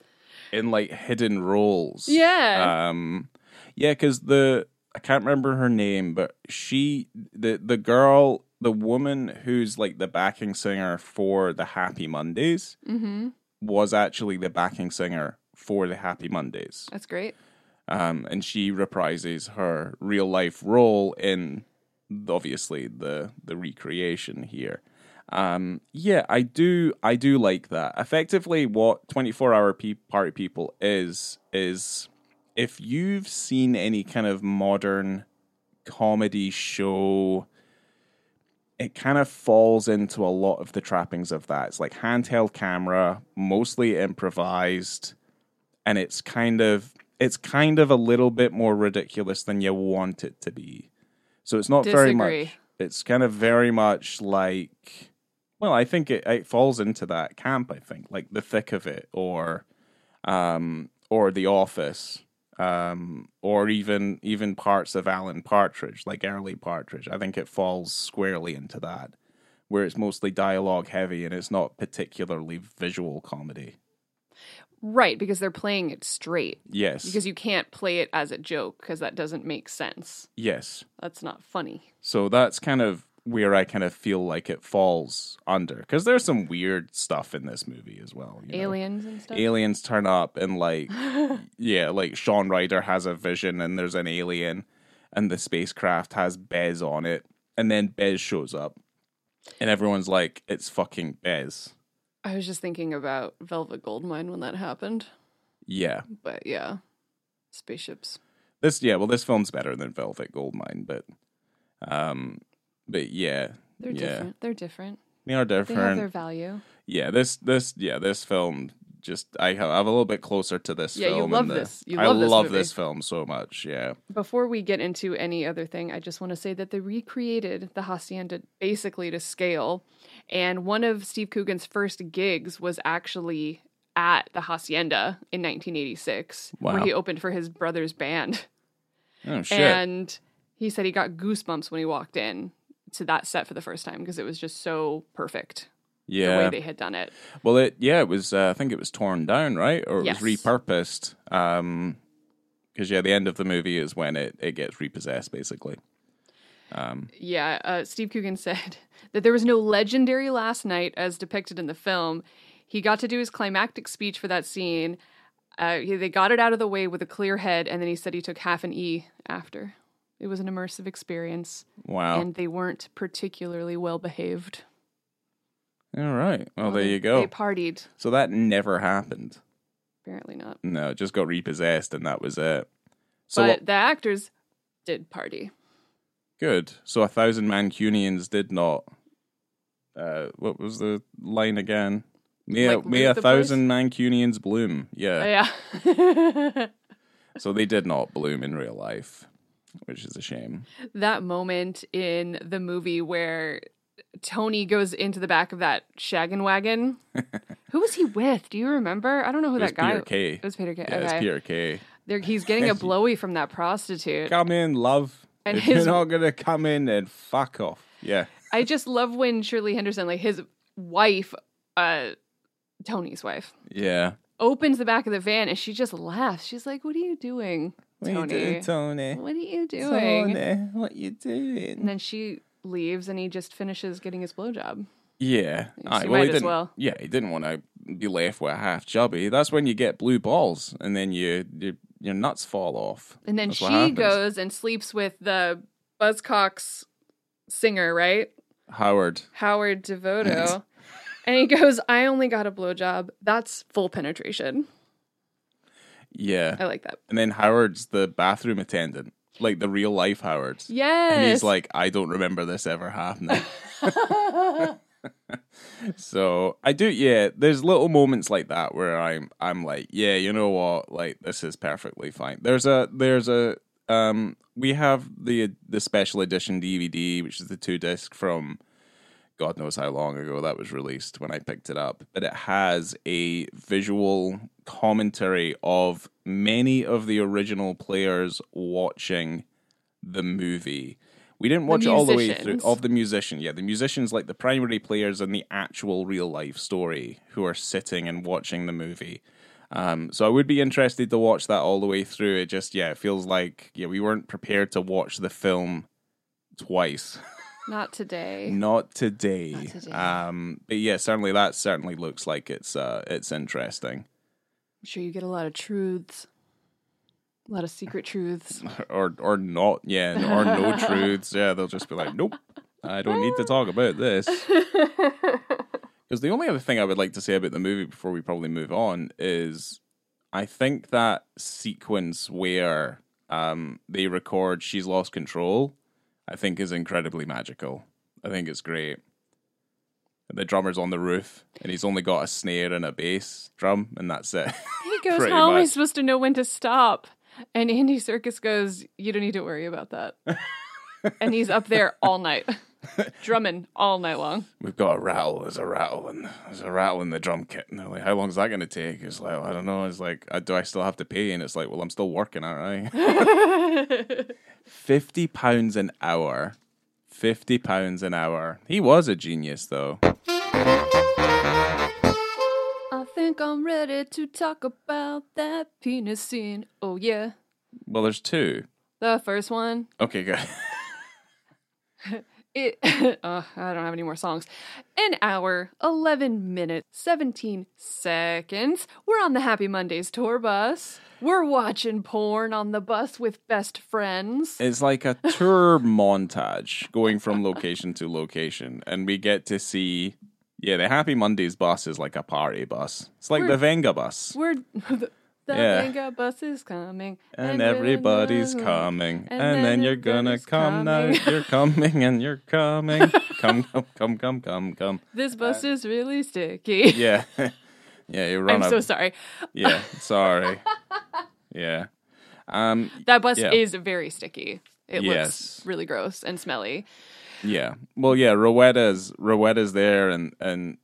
[SPEAKER 2] in like hidden roles.
[SPEAKER 1] Yeah.
[SPEAKER 2] Um yeah, cuz the I can't remember her name, but she the the girl, the woman who's like the backing singer for the Happy Mondays
[SPEAKER 1] mm-hmm.
[SPEAKER 2] was actually the backing singer for the Happy Mondays.
[SPEAKER 1] That's great.
[SPEAKER 2] Um and she reprises her real life role in obviously the the recreation here. Um, yeah, I do. I do like that. Effectively, what twenty four hour pe- party people is is if you've seen any kind of modern comedy show, it kind of falls into a lot of the trappings of that. It's like handheld camera, mostly improvised, and it's kind of it's kind of a little bit more ridiculous than you want it to be. So it's not very much. It's kind of very much like well, I think it, it falls into that camp. I think like the thick of it, or um, or The Office, um, or even even parts of Alan Partridge, like early Partridge. I think it falls squarely into that, where it's mostly dialogue heavy and it's not particularly visual comedy.
[SPEAKER 1] Right, because they're playing it straight.
[SPEAKER 2] Yes,
[SPEAKER 1] Because you can't play it as a joke because that doesn't make sense.
[SPEAKER 2] yes.
[SPEAKER 1] That's not funny.
[SPEAKER 2] So that's kind of where I kind of feel like it falls under because there's some weird stuff in this movie as well. you know.
[SPEAKER 1] Aliens and stuff.
[SPEAKER 2] aliens turn up and like yeah like shaun ryder has a vision and there's an alien and the spacecraft has bez on it and then bez shows up and everyone's like it's fucking bez
[SPEAKER 1] I was just thinking about Velvet Goldmine when that happened.
[SPEAKER 2] yeah
[SPEAKER 1] But yeah, spaceships.
[SPEAKER 2] this yeah well this film's better than velvet goldmine but um but yeah
[SPEAKER 1] They're
[SPEAKER 2] yeah
[SPEAKER 1] different. They're different.
[SPEAKER 2] they are
[SPEAKER 1] They have
[SPEAKER 2] different
[SPEAKER 1] their value.
[SPEAKER 2] yeah this this yeah this film just I have, I'm a little bit closer to this
[SPEAKER 1] Yeah, you
[SPEAKER 2] film.
[SPEAKER 1] love
[SPEAKER 2] and the-
[SPEAKER 1] this. You
[SPEAKER 2] I
[SPEAKER 1] love this
[SPEAKER 2] love
[SPEAKER 1] movie.
[SPEAKER 2] this film so much. Yeah.
[SPEAKER 1] Before we get into any other thing, I just want to say that they recreated the hacienda basically to scale. And one of Steve Coogan's first gigs was actually at the hacienda in 1986, where he opened for his brother's band.
[SPEAKER 2] Oh shit.
[SPEAKER 1] And he said he got goosebumps when he walked in to that set for the first time because it was just so perfect
[SPEAKER 2] Yeah.
[SPEAKER 1] the way they had done it.
[SPEAKER 2] Well, it yeah, it was. Uh, I think it was torn down, right, or it
[SPEAKER 1] Yes.
[SPEAKER 2] was repurposed. Um, because yeah, the end of the movie is when it it gets repossessed, basically.
[SPEAKER 1] Yeah, uh, Steve Coogan said that there was no legendary last night as depicted in the film. He got to do his climactic speech for that scene. Uh, he- they got it out of the way with a clear head, and then he said he took half an E after. It was an immersive experience,
[SPEAKER 2] Wow.
[SPEAKER 1] and they weren't particularly well behaved.
[SPEAKER 2] All right. Well, there
[SPEAKER 1] they,
[SPEAKER 2] you go.
[SPEAKER 1] They partied.
[SPEAKER 2] So that never happened.
[SPEAKER 1] Apparently not.
[SPEAKER 2] No, it just got repossessed, and that was it. So
[SPEAKER 1] but the actors did party.
[SPEAKER 2] Good. So a thousand Mancunians did not. Uh, what was the line again? May,
[SPEAKER 1] Like,
[SPEAKER 2] may a thousand Mancunians bloom. Yeah.
[SPEAKER 1] Yeah.
[SPEAKER 2] So they did not bloom in real life, which is a shame.
[SPEAKER 1] that moment in the movie where Tony goes into the back of that shaggin' wagon. who was he with? Do you remember? I don't know who
[SPEAKER 2] was
[SPEAKER 1] that guy
[SPEAKER 2] Peter Kay.
[SPEAKER 1] It was Peter Kay.
[SPEAKER 2] Yeah, it's
[SPEAKER 1] okay.
[SPEAKER 2] Peter Kay.
[SPEAKER 1] There, he's getting a blowy from that prostitute.
[SPEAKER 2] Come in, love.
[SPEAKER 1] And
[SPEAKER 2] if
[SPEAKER 1] his-
[SPEAKER 2] you're not gonna come in, then fuck off. Yeah.
[SPEAKER 1] I just love when Shirley Henderson, like his wife, uh, Tony's wife,
[SPEAKER 2] Yeah.
[SPEAKER 1] opens the back of the van and she just laughs. She's like, "What are you doing,
[SPEAKER 2] What
[SPEAKER 1] Tony?
[SPEAKER 2] you doing, Tony?
[SPEAKER 1] What are you doing?"
[SPEAKER 2] Tony, what you doing?
[SPEAKER 1] And then she leaves and he just finishes getting his blowjob.
[SPEAKER 2] Yeah, well,
[SPEAKER 1] might
[SPEAKER 2] he
[SPEAKER 1] as
[SPEAKER 2] didn't.
[SPEAKER 1] well.
[SPEAKER 2] Yeah, he didn't want to be left with a half chubby. That's when you get blue balls, and then you, you your nuts fall off.
[SPEAKER 1] And then
[SPEAKER 2] That's
[SPEAKER 1] she goes and sleeps with the Buzzcocks singer, right?
[SPEAKER 2] Howard.
[SPEAKER 1] Howard Devoto. and he goes, I only got a blowjob. That's full penetration.
[SPEAKER 2] Yeah,
[SPEAKER 1] I like that.
[SPEAKER 2] and then Howard's the bathroom attendant, like the real life Howard.
[SPEAKER 1] Yes.
[SPEAKER 2] And he's like, I don't remember this ever happening. so I do, yeah. There's little moments like that where I'm, I'm like, yeah, you know what, like this is perfectly fine. There's a, there's a, um, we have the the special edition DVD, which is the two disc from, God knows how long ago that was released when I picked it up, but it has a visual commentary of many of the original players watching the movie. We didn't watch it all the way through of the musician. Yeah, the musicians like the primary players in the actual real life story who are sitting and watching the movie. Um, so I would be interested to watch that all the way through. It just yeah, it feels like yeah, we weren't prepared to watch the film twice.
[SPEAKER 1] Not today.
[SPEAKER 2] Not today.
[SPEAKER 1] Not today.
[SPEAKER 2] Um, but yeah, certainly that certainly looks like it's uh, it's interesting.
[SPEAKER 1] I'm sure you get a lot of truths. A lot of secret truths.
[SPEAKER 2] or or not, yeah, or no truths. Yeah, they'll just be like, nope, I don't need to talk about this. Because the only other thing I would like to say about the movie before we probably move on is, I think that sequence where um, they record "She's Lost Control," I think is incredibly magical. I think it's great. The drummer's on the roof, and he's only got a snare and a bass drum, and that's it.
[SPEAKER 1] He goes, How am I supposed to know when to stop? And Andy Serkis goes, You don't need to worry about that. and he's up there all night, drumming all night long.
[SPEAKER 2] We've got a rattle. There's a rattle, and there's a rattle in the drum kit. And they're like, "How long is that going to take?" It's like, I don't know. It's like, uh, do I still have to pay? And it's like, well, I'm still working, aren't I? Fifty pounds an hour. Fifty pounds an hour. He was a genius, though.
[SPEAKER 1] Think I'm ready to talk about that penis scene. Oh, yeah.
[SPEAKER 2] Well, there's two.
[SPEAKER 1] The first one,
[SPEAKER 2] Okay, good.
[SPEAKER 1] it, uh, I don't have any more songs. An hour, 11 minutes, 17 seconds. We're on the Happy Mondays tour bus. We're watching porn on the bus with best friends.
[SPEAKER 2] It's like a tour montage going from location to location, and we get to see. Yeah, the Happy Mondays bus is like a party bus. It's like
[SPEAKER 1] We're-
[SPEAKER 2] the Venga bus.
[SPEAKER 1] We're the, the
[SPEAKER 2] Yeah.
[SPEAKER 1] Venga bus is coming,
[SPEAKER 2] and
[SPEAKER 1] we're
[SPEAKER 2] everybody's coming,
[SPEAKER 1] and then
[SPEAKER 2] then you're gonna
[SPEAKER 1] everybody's
[SPEAKER 2] come now.
[SPEAKER 1] coming.
[SPEAKER 2] You're coming, and you're coming. come, come, come, come, come, come.
[SPEAKER 1] This bus is really sticky.
[SPEAKER 2] Yeah, yeah. You run
[SPEAKER 1] I'm
[SPEAKER 2] up.
[SPEAKER 1] so sorry.
[SPEAKER 2] Yeah, sorry. yeah. Um.
[SPEAKER 1] That bus
[SPEAKER 2] Yeah.
[SPEAKER 1] is very sticky. It
[SPEAKER 2] Yes.
[SPEAKER 1] looks really gross and smelly.
[SPEAKER 2] Yeah. Well, yeah. Rowetta's Rowetta's there, and and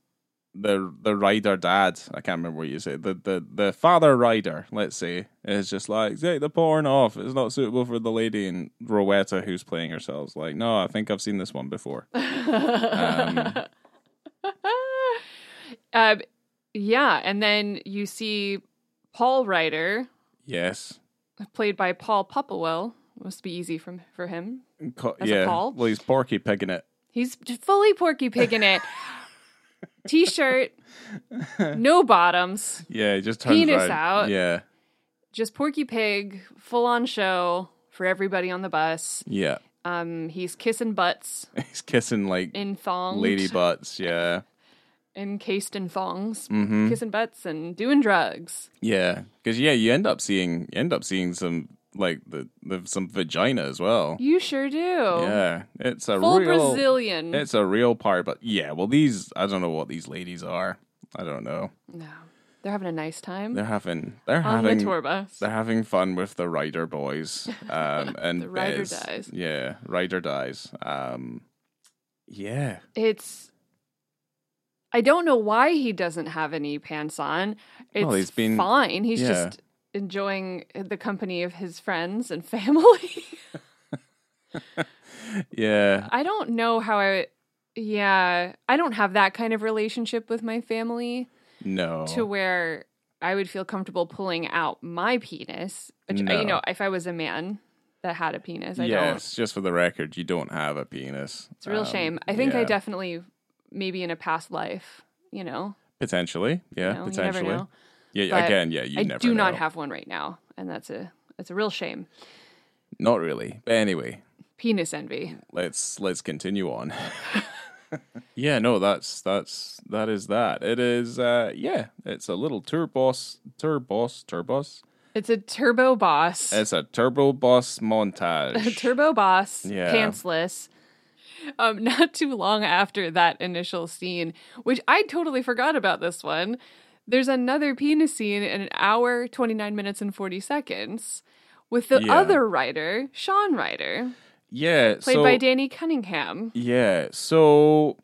[SPEAKER 2] the the Ryder dad. I can't remember what you say. The the the father Ryder. Let's say is just like take the porn off. It's not suitable for the lady. And Rowetta, who's playing herself, is like, no, I think I've seen this one before. um,
[SPEAKER 1] Uh, yeah, and then you see Paul Ryder,
[SPEAKER 2] yes.
[SPEAKER 1] played by Paul Popplewell. Must be easy from for him.
[SPEAKER 2] Co- yeah.
[SPEAKER 1] Paul?
[SPEAKER 2] Well, he's Porky Pigging it.
[SPEAKER 1] He's fully Porky Pig in it. T-shirt, no bottoms,
[SPEAKER 2] Yeah, he just
[SPEAKER 1] Penis
[SPEAKER 2] around.
[SPEAKER 1] out.
[SPEAKER 2] Yeah,
[SPEAKER 1] just Porky Pig, full on show for everybody on the bus.
[SPEAKER 2] yeah.
[SPEAKER 1] Um, he's kissing butts
[SPEAKER 2] He's kissing like
[SPEAKER 1] in thongs,
[SPEAKER 2] lady butts. Yeah,
[SPEAKER 1] encased in thongs,
[SPEAKER 2] hmm
[SPEAKER 1] kissing butts and doing drugs.
[SPEAKER 2] yeah. Because yeah, you end up seeing you end up seeing some like the, the some vagina as well.
[SPEAKER 1] You sure do.
[SPEAKER 2] Yeah, it's a
[SPEAKER 1] Full
[SPEAKER 2] real.
[SPEAKER 1] Brazilian.
[SPEAKER 2] It's a real part, but yeah. Well, these I don't know what these ladies are. I don't know.
[SPEAKER 1] no, they're having a nice time
[SPEAKER 2] They're having they're
[SPEAKER 1] on
[SPEAKER 2] having
[SPEAKER 1] the tour bus.
[SPEAKER 2] they're having fun with the Ryder boys. Um, and
[SPEAKER 1] The Ryder
[SPEAKER 2] Bez.
[SPEAKER 1] dies.
[SPEAKER 2] Yeah, Ryder dies. Um, yeah.
[SPEAKER 1] It's. I don't know why he doesn't have any pants on. It's
[SPEAKER 2] Well, he's been-
[SPEAKER 1] fine. He's
[SPEAKER 2] yeah.
[SPEAKER 1] just enjoying the company of his friends and family.
[SPEAKER 2] Yeah.
[SPEAKER 1] I don't know how I. Yeah, I don't have that kind of relationship with my family
[SPEAKER 2] No.
[SPEAKER 1] to where I would feel comfortable pulling out my penis. Which, uh,
[SPEAKER 2] No.
[SPEAKER 1] You know, if I was a man that had a penis, I don't.
[SPEAKER 2] yes, just for the record, you don't have a penis.
[SPEAKER 1] It's a real
[SPEAKER 2] Um,
[SPEAKER 1] shame. I think I definitely, maybe in a past life, you know,
[SPEAKER 2] potentially. Yeah,
[SPEAKER 1] you know,
[SPEAKER 2] potentially.
[SPEAKER 1] Know.
[SPEAKER 2] Yeah,
[SPEAKER 1] But
[SPEAKER 2] again, yeah, you
[SPEAKER 1] I
[SPEAKER 2] never
[SPEAKER 1] do not have one right now, and that's a that's a real shame.
[SPEAKER 2] Not really. But anyway,
[SPEAKER 1] Penis envy.
[SPEAKER 2] let's let's continue on. yeah, no, that's that's that is that. It is uh yeah, it's a little turbos turbos turbos.
[SPEAKER 1] It's a turbo boss.
[SPEAKER 2] It's a turbo boss montage.
[SPEAKER 1] turbo boss,
[SPEAKER 2] Yeah.
[SPEAKER 1] pantsless. Um, not too long after that initial scene, which I totally forgot about this one. There's another penis scene in an hour, 29 minutes, and 40 seconds with the
[SPEAKER 2] Yeah.
[SPEAKER 1] other Ryder, Shaun Ryder,
[SPEAKER 2] yeah,
[SPEAKER 1] played
[SPEAKER 2] so
[SPEAKER 1] by Danny Cunningham.
[SPEAKER 2] Yeah. So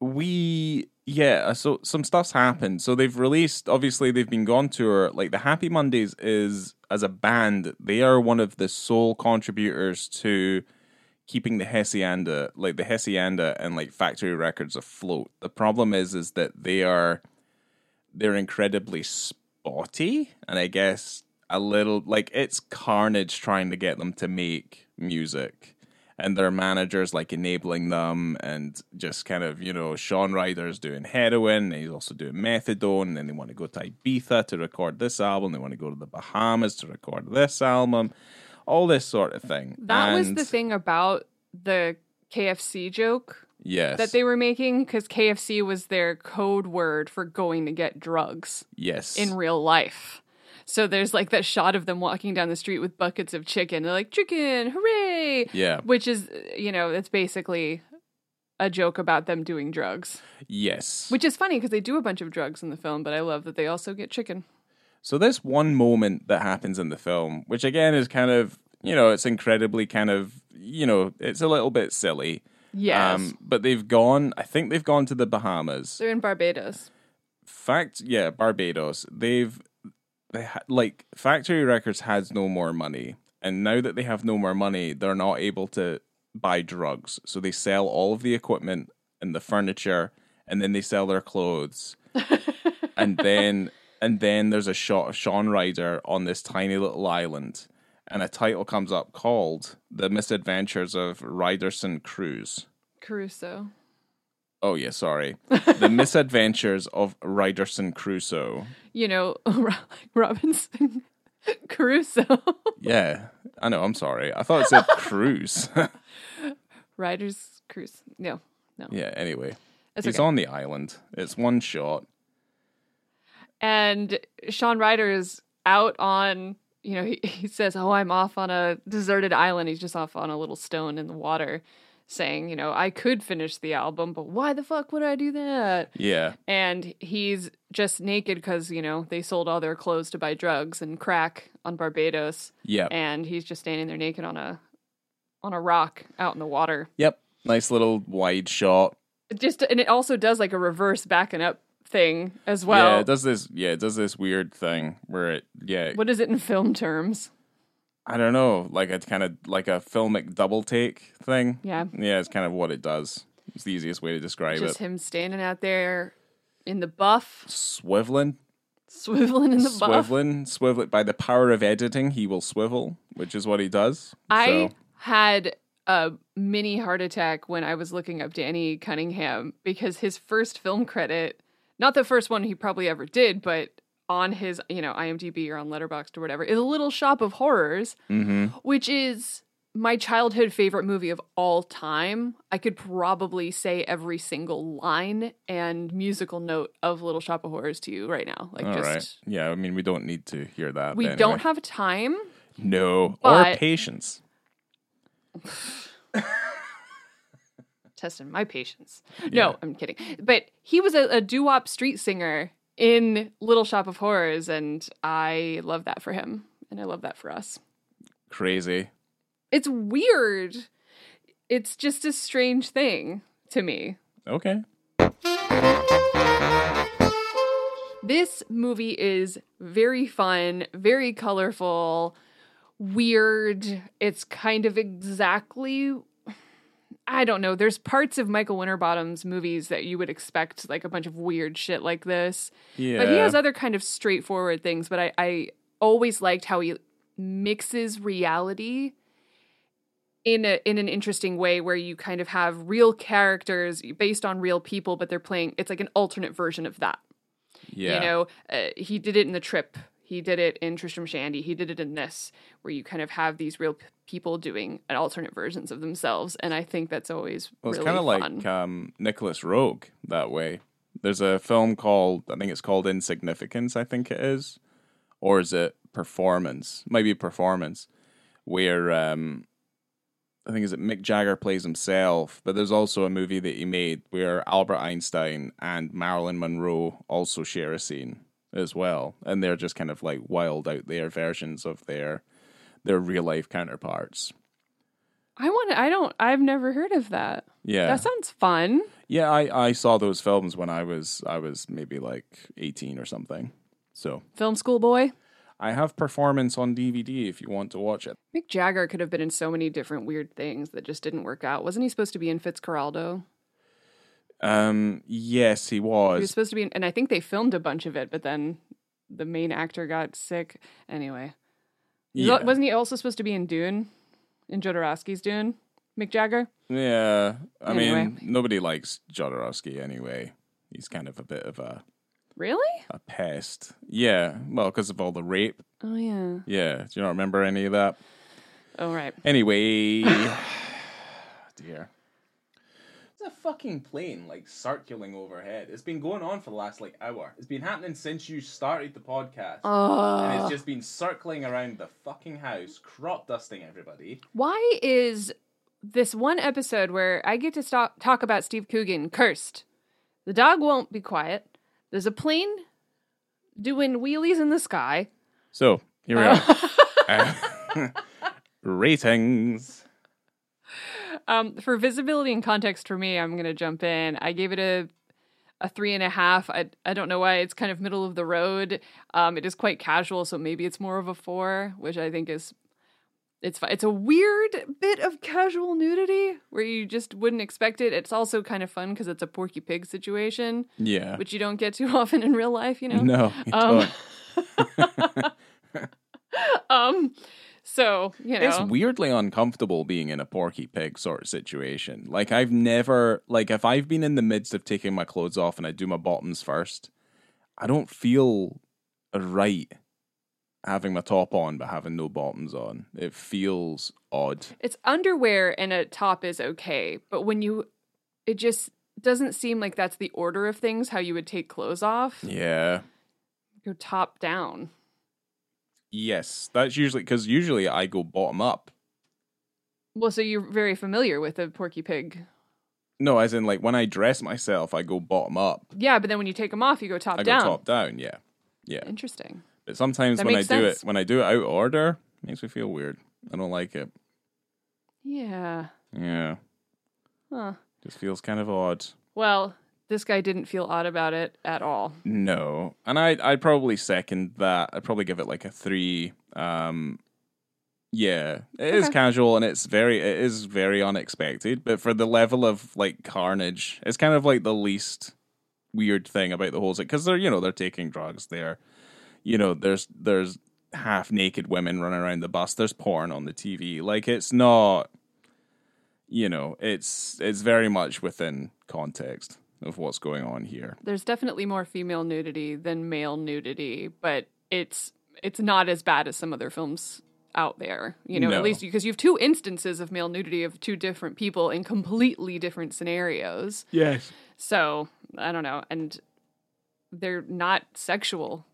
[SPEAKER 2] we yeah, uh, so some stuff's happened. So they've released obviously they've been gone tour. Like the Happy Mondays is as a band, they are one of the sole contributors to keeping the Hacienda, like the Hacienda and like Factory Records afloat. The problem is is that they are they're incredibly spotty and I guess a little like it's carnage trying to get them to make music and their managers like enabling them and just kind of you know Shaun Ryder's doing heroin and he's also doing methadone and then they want to go to Ibiza to record this album they want to go to the Bahamas to record this album all this sort of thing
[SPEAKER 1] That was the thing about the KFC joke
[SPEAKER 2] yes
[SPEAKER 1] that they were making because KFC was their code word for going to get drugs
[SPEAKER 2] yes
[SPEAKER 1] in real life. So there's like that shot of them walking down the street with buckets of chicken. They're like, chicken, hooray!
[SPEAKER 2] yeah
[SPEAKER 1] Which is, you know, it's basically a joke about them doing drugs.
[SPEAKER 2] yes
[SPEAKER 1] Which is funny because they do a bunch of drugs in the film, but I love that they also get chicken.
[SPEAKER 2] So this one moment that happens in the film, which again is kind of, you know, it's incredibly kind of, you know, it's a little bit silly.
[SPEAKER 1] Yes.
[SPEAKER 2] Um, but they've gone, I think they've gone to the Bahamas.
[SPEAKER 1] They're in Barbados.
[SPEAKER 2] Fact, yeah, Barbados. They've, they ha- like, Factory Records has no more money. And now that they have no more money, they're not able to buy drugs. So they sell all of the equipment and the furniture, and then they sell their clothes. and then and then there's a shot of Shaun Ryder on this tiny little island, and a title comes up called "The Misadventures of Ryderson Cruise."
[SPEAKER 1] Crusoe.
[SPEAKER 2] Oh yeah, sorry, "The Misadventures of Ryderson Crusoe."
[SPEAKER 1] You know, Robinson Crusoe.
[SPEAKER 2] Yeah, I know. I'm sorry. I thought it said cruise.
[SPEAKER 1] Riders Cruise. No, no.
[SPEAKER 2] yeah. Anyway,
[SPEAKER 1] It's
[SPEAKER 2] he's
[SPEAKER 1] okay.
[SPEAKER 2] on the island. It's one shot.
[SPEAKER 1] and Shaun Ryder is out on, you know, he, he says, Oh, I'm off on a deserted island. He's just off on a little stone in the water, saying, You know, I could finish the album, but why the fuck would I do that?
[SPEAKER 2] Yeah,
[SPEAKER 1] And he's just naked because, you know, they sold all their clothes to buy drugs and crack on Barbados.
[SPEAKER 2] yeah,
[SPEAKER 1] And he's just standing there naked on a on a rock out in the water.
[SPEAKER 2] yep. Nice little wide shot.
[SPEAKER 1] Just and it also does like a reverse backing up thing as well.
[SPEAKER 2] yeah, it does this. Yeah, it does this weird thing where it. Yeah,
[SPEAKER 1] what is it in film terms?
[SPEAKER 2] I don't know, like a kind of like a filmic double take thing.
[SPEAKER 1] Yeah.
[SPEAKER 2] Yeah, it's kind of what it does. It's the easiest way to describe
[SPEAKER 1] Just
[SPEAKER 2] it.
[SPEAKER 1] him standing out there in the buff,
[SPEAKER 2] Swiveling.
[SPEAKER 1] Swiveling in the buff.
[SPEAKER 2] Swiveling, swivel by the power of editing, he will swivel, which is what he does.
[SPEAKER 1] I
[SPEAKER 2] So,
[SPEAKER 1] had a mini heart attack when I was looking up Danny Cunningham because his first film credit, not the first one he probably ever did, but on his, you know, IMDb or on Letterboxd or whatever, is a Little Shop of Horrors,
[SPEAKER 2] mhm.
[SPEAKER 1] which is my childhood favorite movie of all time. I could probably say every single line and musical note of Little Shop of Horrors to you right now. Like
[SPEAKER 2] all
[SPEAKER 1] just
[SPEAKER 2] right. Yeah, I mean, we don't need to hear that.
[SPEAKER 1] we
[SPEAKER 2] anyway.
[SPEAKER 1] don't have time.
[SPEAKER 2] no or patience.
[SPEAKER 1] testing my patience.
[SPEAKER 2] Yeah.
[SPEAKER 1] No, I'm kidding. But he was a, a doo-wop street singer in Little Shop of Horrors, and I love that for him, and I love that for us.
[SPEAKER 2] Crazy.
[SPEAKER 1] It's weird. It's just a strange thing to me.
[SPEAKER 2] Okay.
[SPEAKER 1] This movie is very fun, very colorful, weird. It's kind of exactly I don't know. There's parts of Michael Winterbottom's movies that you would expect like a bunch of weird shit like this.
[SPEAKER 2] Yeah.
[SPEAKER 1] But he has other kind of straightforward things, but I, I always liked how he mixes reality in a in an interesting way where you kind of have real characters based on real people, but they're playing it's like an alternate version of that.
[SPEAKER 2] yeah.
[SPEAKER 1] You know, uh, he did it in the trip. He did it in Tristram Shandy. He did it in this, where you kind of have these real p- people doing alternate versions of themselves, and I think that's always
[SPEAKER 2] Well, it's
[SPEAKER 1] really
[SPEAKER 2] kind of like um, Nicolas Roeg that way. There's a film called, I think it's called Insignificance, I think it is. Or is it Performance? Might be Performance, where um, I think is it Mick Jagger plays himself, but there's also a movie that he made where Albert Einstein and Marilyn Monroe also share a scene as well. And they're just kind of like wild out there versions of their their real life counterparts.
[SPEAKER 1] I want. to, I don't. I've never heard of that.
[SPEAKER 2] Yeah.
[SPEAKER 1] That sounds fun.
[SPEAKER 2] Yeah, I, I saw those films when I was I was maybe like eighteen or something. So
[SPEAKER 1] Film school boy.
[SPEAKER 2] I have performance on DVD if you want to watch it.
[SPEAKER 1] Mick Jagger could have been in so many different weird things that just didn't work out. Wasn't he supposed to be in Fitzcarraldo?
[SPEAKER 2] Um, yes, he was.
[SPEAKER 1] He
[SPEAKER 2] was.
[SPEAKER 1] supposed to be, in, and I think they filmed a bunch of it, but then the main actor got sick. Anyway,
[SPEAKER 2] yeah,
[SPEAKER 1] wasn't he also supposed to be in Dune, in Jodorowsky's Dune? Mick Jagger.
[SPEAKER 2] yeah. I
[SPEAKER 1] Anyway.
[SPEAKER 2] mean, nobody likes Jodorowsky anyway. He's kind of a bit of a
[SPEAKER 1] Really?
[SPEAKER 2] a pest. Yeah, well, because of all the rape.
[SPEAKER 1] Oh yeah.
[SPEAKER 2] Yeah, do you not remember any of that?
[SPEAKER 1] Oh right.
[SPEAKER 2] Anyway, dear. It's a fucking plane like circling overhead. It's been going on for the last like hour. It's been happening since you started the podcast. and
[SPEAKER 1] Uh,
[SPEAKER 2] it's just been circling around the fucking house, crop dusting everybody.
[SPEAKER 1] why is this one episode where I get to stop, talk about Steve Coogan cursed? The dog won't be quiet. There's a plane doing wheelies in the sky.
[SPEAKER 2] So here we are. Uh, ratings.
[SPEAKER 1] Um, for visibility and context for me, I'm gonna jump in. I gave it a a three and a half. I I don't know why it's kind of middle of the road. Um, it is quite casual, so maybe it's more of a four, which I think is it's it's a weird bit of casual nudity where you just wouldn't expect it. It's also kind of fun because it's a Porky Pig situation,
[SPEAKER 2] Yeah.
[SPEAKER 1] which you don't get too often in real life. You know.
[SPEAKER 2] No, you
[SPEAKER 1] Um. Um. So you know.
[SPEAKER 2] It's weirdly uncomfortable being in a Porky Pig sort of situation. Like I've never like if I've been in the midst of taking my clothes off and I do my bottoms first, I don't feel right having my top on but having no bottoms on. It feels odd.
[SPEAKER 1] It's underwear and a top is okay, but when you, it just doesn't seem like that's the order of things. How you would take clothes off,
[SPEAKER 2] Yeah.
[SPEAKER 1] go top down.
[SPEAKER 2] Yes, that's usually because usually I go bottom up.
[SPEAKER 1] Well, so you're very familiar with a Porky Pig.
[SPEAKER 2] No, as in like when I dress myself, I go bottom up.
[SPEAKER 1] Yeah, but then when you take them off, you go top
[SPEAKER 2] I
[SPEAKER 1] down.
[SPEAKER 2] go top down. Yeah, yeah.
[SPEAKER 1] Interesting.
[SPEAKER 2] But sometimes
[SPEAKER 1] That
[SPEAKER 2] when I
[SPEAKER 1] makes
[SPEAKER 2] do
[SPEAKER 1] sense.
[SPEAKER 2] it, when I do it out of order, it makes me feel weird. I don't like it.
[SPEAKER 1] Yeah.
[SPEAKER 2] Yeah,
[SPEAKER 1] Huh.
[SPEAKER 2] just feels kind of odd.
[SPEAKER 1] Well, this guy didn't feel odd about it at all.
[SPEAKER 2] No, and I I'd probably second that. I'd probably give it like a three. Um, yeah, it is
[SPEAKER 1] Okay.
[SPEAKER 2] casual and it's very it is very unexpected. But for the level of like carnage, it's kind of like the least weird thing about the whole thing because they're you know they're taking drugs, they're you know, there's there's half naked women running around the bus. There's porn on the TV. Like it's not, you know, it's it's very much within context of what's going on here.
[SPEAKER 1] There's definitely more female nudity than male nudity, but it's it's not as bad as some other films out there. You know,
[SPEAKER 2] No.
[SPEAKER 1] at least because you have two instances of male nudity of two different people in completely different scenarios.
[SPEAKER 2] Yes.
[SPEAKER 1] So I don't know, and they're not sexual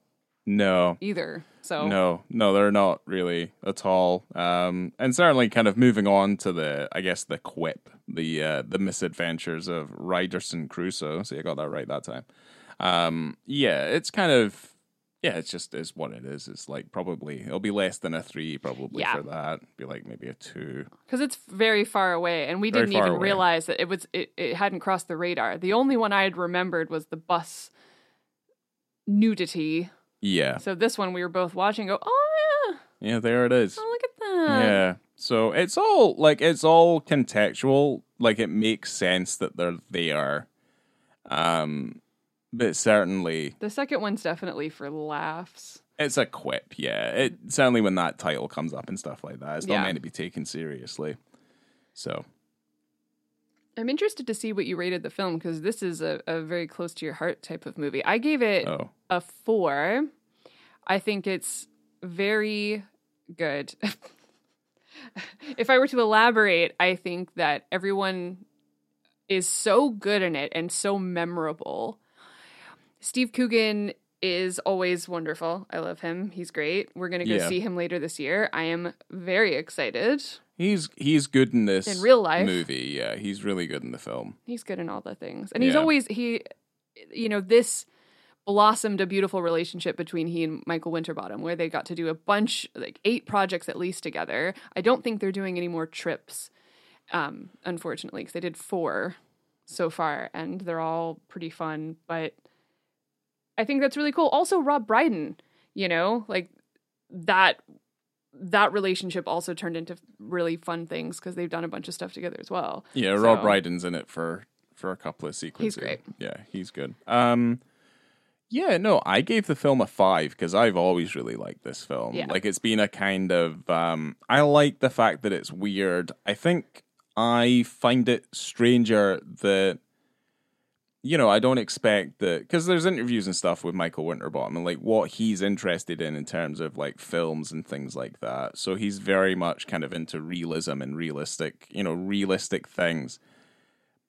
[SPEAKER 2] No.
[SPEAKER 1] either. So
[SPEAKER 2] No, no, they're not really at all. Um, and certainly, kind of moving on to the, I guess, the quip, the uh, the misadventures of Ryderson Crusoe. See, I got that right that time. Um, yeah, it's kind of, yeah, it's just is what it is. It's like probably it'll be less than a three, probably
[SPEAKER 1] Yeah.
[SPEAKER 2] for that. Be like maybe a two.
[SPEAKER 1] because it's very far away, and we
[SPEAKER 2] Very
[SPEAKER 1] didn't even
[SPEAKER 2] away.
[SPEAKER 1] realize that it was it, it hadn't crossed the radar. The only one I had remembered was the bus nudity.
[SPEAKER 2] Yeah,
[SPEAKER 1] So this one we were both watching. Go, oh yeah,
[SPEAKER 2] yeah, there it is.
[SPEAKER 1] oh look at that.
[SPEAKER 2] Yeah. So it's all like it's all contextual. Like it makes sense that they're there. Um, but certainly
[SPEAKER 1] The second one's definitely for laughs.
[SPEAKER 2] it's a quip. Yeah. It certainly when that title comes up and stuff like that, it's not
[SPEAKER 1] Yeah.
[SPEAKER 2] meant to be taken seriously. So
[SPEAKER 1] I'm interested to see what you rated the film because this is a, a very close to your heart type of movie. I gave it
[SPEAKER 2] oh
[SPEAKER 1] a four. I think it's very good. if I were to elaborate, I think that everyone is so good in it and so memorable. Steve Coogan is always wonderful. I love him. He's great. We're going to go
[SPEAKER 2] Yeah.
[SPEAKER 1] see him later this year. I am very excited.
[SPEAKER 2] he's he's good in this
[SPEAKER 1] In real life.
[SPEAKER 2] movie. Yeah, he's really good in the film.
[SPEAKER 1] He's good in all the things. And he's always he you know, this blossomed a beautiful relationship between he and Michael Winterbottom where they got to do a bunch like eight projects at least together. I don't think they're doing any more trips um unfortunately cuz they did 4 so far and they're all pretty fun, but I think that's really cool. Also Rob Brydon, you know, like that that relationship also turned into really fun things because they've done a bunch of stuff together as well.
[SPEAKER 2] Yeah, Rob Brydon's in it for for a couple of sequences.
[SPEAKER 1] He's great.
[SPEAKER 2] Yeah, he's good. Um, yeah, no, I gave the film a five because I've always really liked this film.
[SPEAKER 1] Yeah.
[SPEAKER 2] Like it's been a kind of um, I like the fact that it's weird. I think I find it stranger that you know I don't expect that because there's interviews and stuff with Michael Winterbottom and like what he's interested in in terms of like films and things like that. So he's very much kind of into realism and realistic, you know, realistic things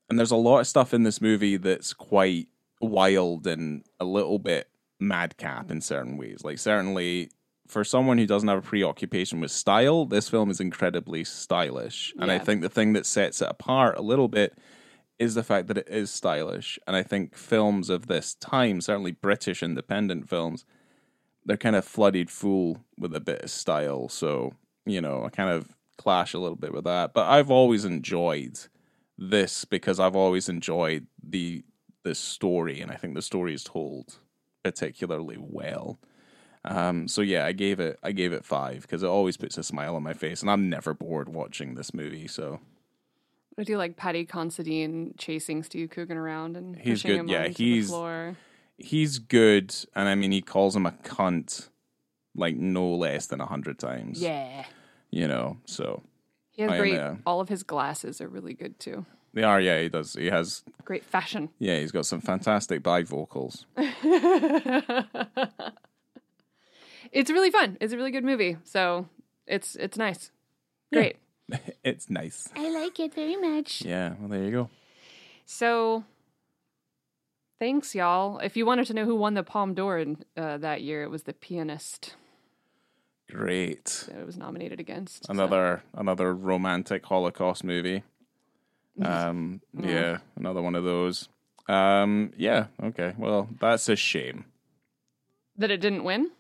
[SPEAKER 2] and there's a lot of stuff in this movie that's quite wild and a little bit madcap in certain ways. Like certainly for someone who doesn't have a preoccupation with style, this film is incredibly stylish. And I think the thing that sets it apart a little bit is the fact that it is stylish. And I think films of this time, certainly British independent films, they're kind of flooded full with a bit of style. So, you know, I kind of clash a little bit with that. But I've always enjoyed this because I've always enjoyed the the story, and I think the story is told particularly well. Um, so yeah, I gave it I gave it five because it always puts a smile on my face, and I'm never bored watching this movie. So
[SPEAKER 1] I do like Paddy Considine chasing Steve Coogan around and
[SPEAKER 2] He's
[SPEAKER 1] pushing
[SPEAKER 2] good.
[SPEAKER 1] him
[SPEAKER 2] Yeah, he's-
[SPEAKER 1] the floor.
[SPEAKER 2] he's good, and I mean he calls him a cunt like no less than a hundred times.
[SPEAKER 1] Yeah.
[SPEAKER 2] you know. So
[SPEAKER 1] He has
[SPEAKER 2] I am,
[SPEAKER 1] great
[SPEAKER 2] uh,
[SPEAKER 1] all of his glasses are really good too.
[SPEAKER 2] They are. Yeah, he does. He has.
[SPEAKER 1] Great fashion.
[SPEAKER 2] Yeah, he's got some fantastic bivocals.
[SPEAKER 1] it's really fun. It's a really good movie. So it's it's nice.
[SPEAKER 2] Yeah.
[SPEAKER 1] Great.
[SPEAKER 2] it's nice.
[SPEAKER 1] I like it very much.
[SPEAKER 2] Yeah. Well, there you go.
[SPEAKER 1] So thanks, y'all. If you wanted to know who won the Palme d'Or in, uh, that year, it was The Pianist
[SPEAKER 2] Great.
[SPEAKER 1] that it was nominated against. so-
[SPEAKER 2] Another another romantic Holocaust movie. Um, yeah, another one of those. Um, yeah, okay. Well, that's a shame.
[SPEAKER 1] that it didn't win.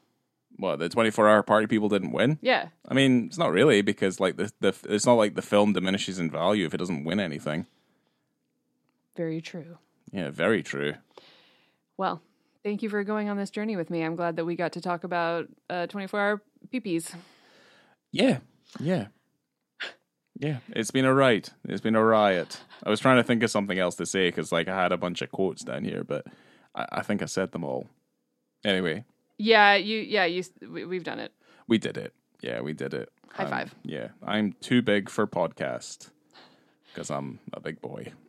[SPEAKER 2] What the twenty four hour party people didn't win?
[SPEAKER 1] Yeah.
[SPEAKER 2] I mean, it's not really because like the the it's not like the film diminishes in value if it doesn't win anything.
[SPEAKER 1] Very true.
[SPEAKER 2] Yeah, very true.
[SPEAKER 1] Well, thank you for going on this journey with me. I'm glad that we got to talk about uh, 24 hour peepees.
[SPEAKER 2] Yeah, yeah, yeah. It's been a riot. It's been a riot. I was trying to think of something else to say because like I had a bunch of quotes down here, but I, I think I said them all. Anyway,
[SPEAKER 1] Yeah, you. Yeah, you. We, we've done it.
[SPEAKER 2] We did it. Yeah, we did it.
[SPEAKER 1] High
[SPEAKER 2] Um,
[SPEAKER 1] five.
[SPEAKER 2] Yeah, I'm too big for podcast because I'm a big boy.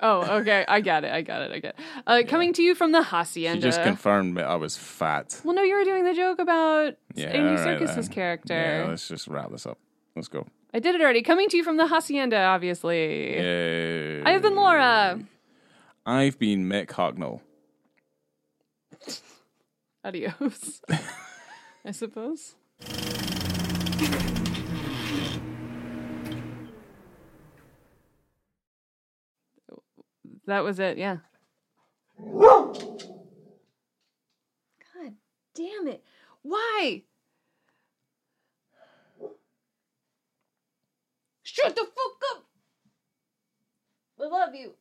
[SPEAKER 1] Oh, okay. I got it. I got it. I get. It. Uh, Coming to you from the
[SPEAKER 2] She
[SPEAKER 1] hacienda.
[SPEAKER 2] just confirmed that I was fat.
[SPEAKER 1] well, no, you were doing the joke about
[SPEAKER 2] Yeah,
[SPEAKER 1] Andy
[SPEAKER 2] right then.
[SPEAKER 1] character.
[SPEAKER 2] Yeah, let's just wrap this up. Let's go.
[SPEAKER 1] I did it already. Coming to you from the hacienda, obviously.
[SPEAKER 2] Yay.
[SPEAKER 1] I have been Laura.
[SPEAKER 2] I've been Mick Hucknall.
[SPEAKER 1] Adios. I suppose. that was it, yeah. God damn it. Why? Shut the fuck up. I love you.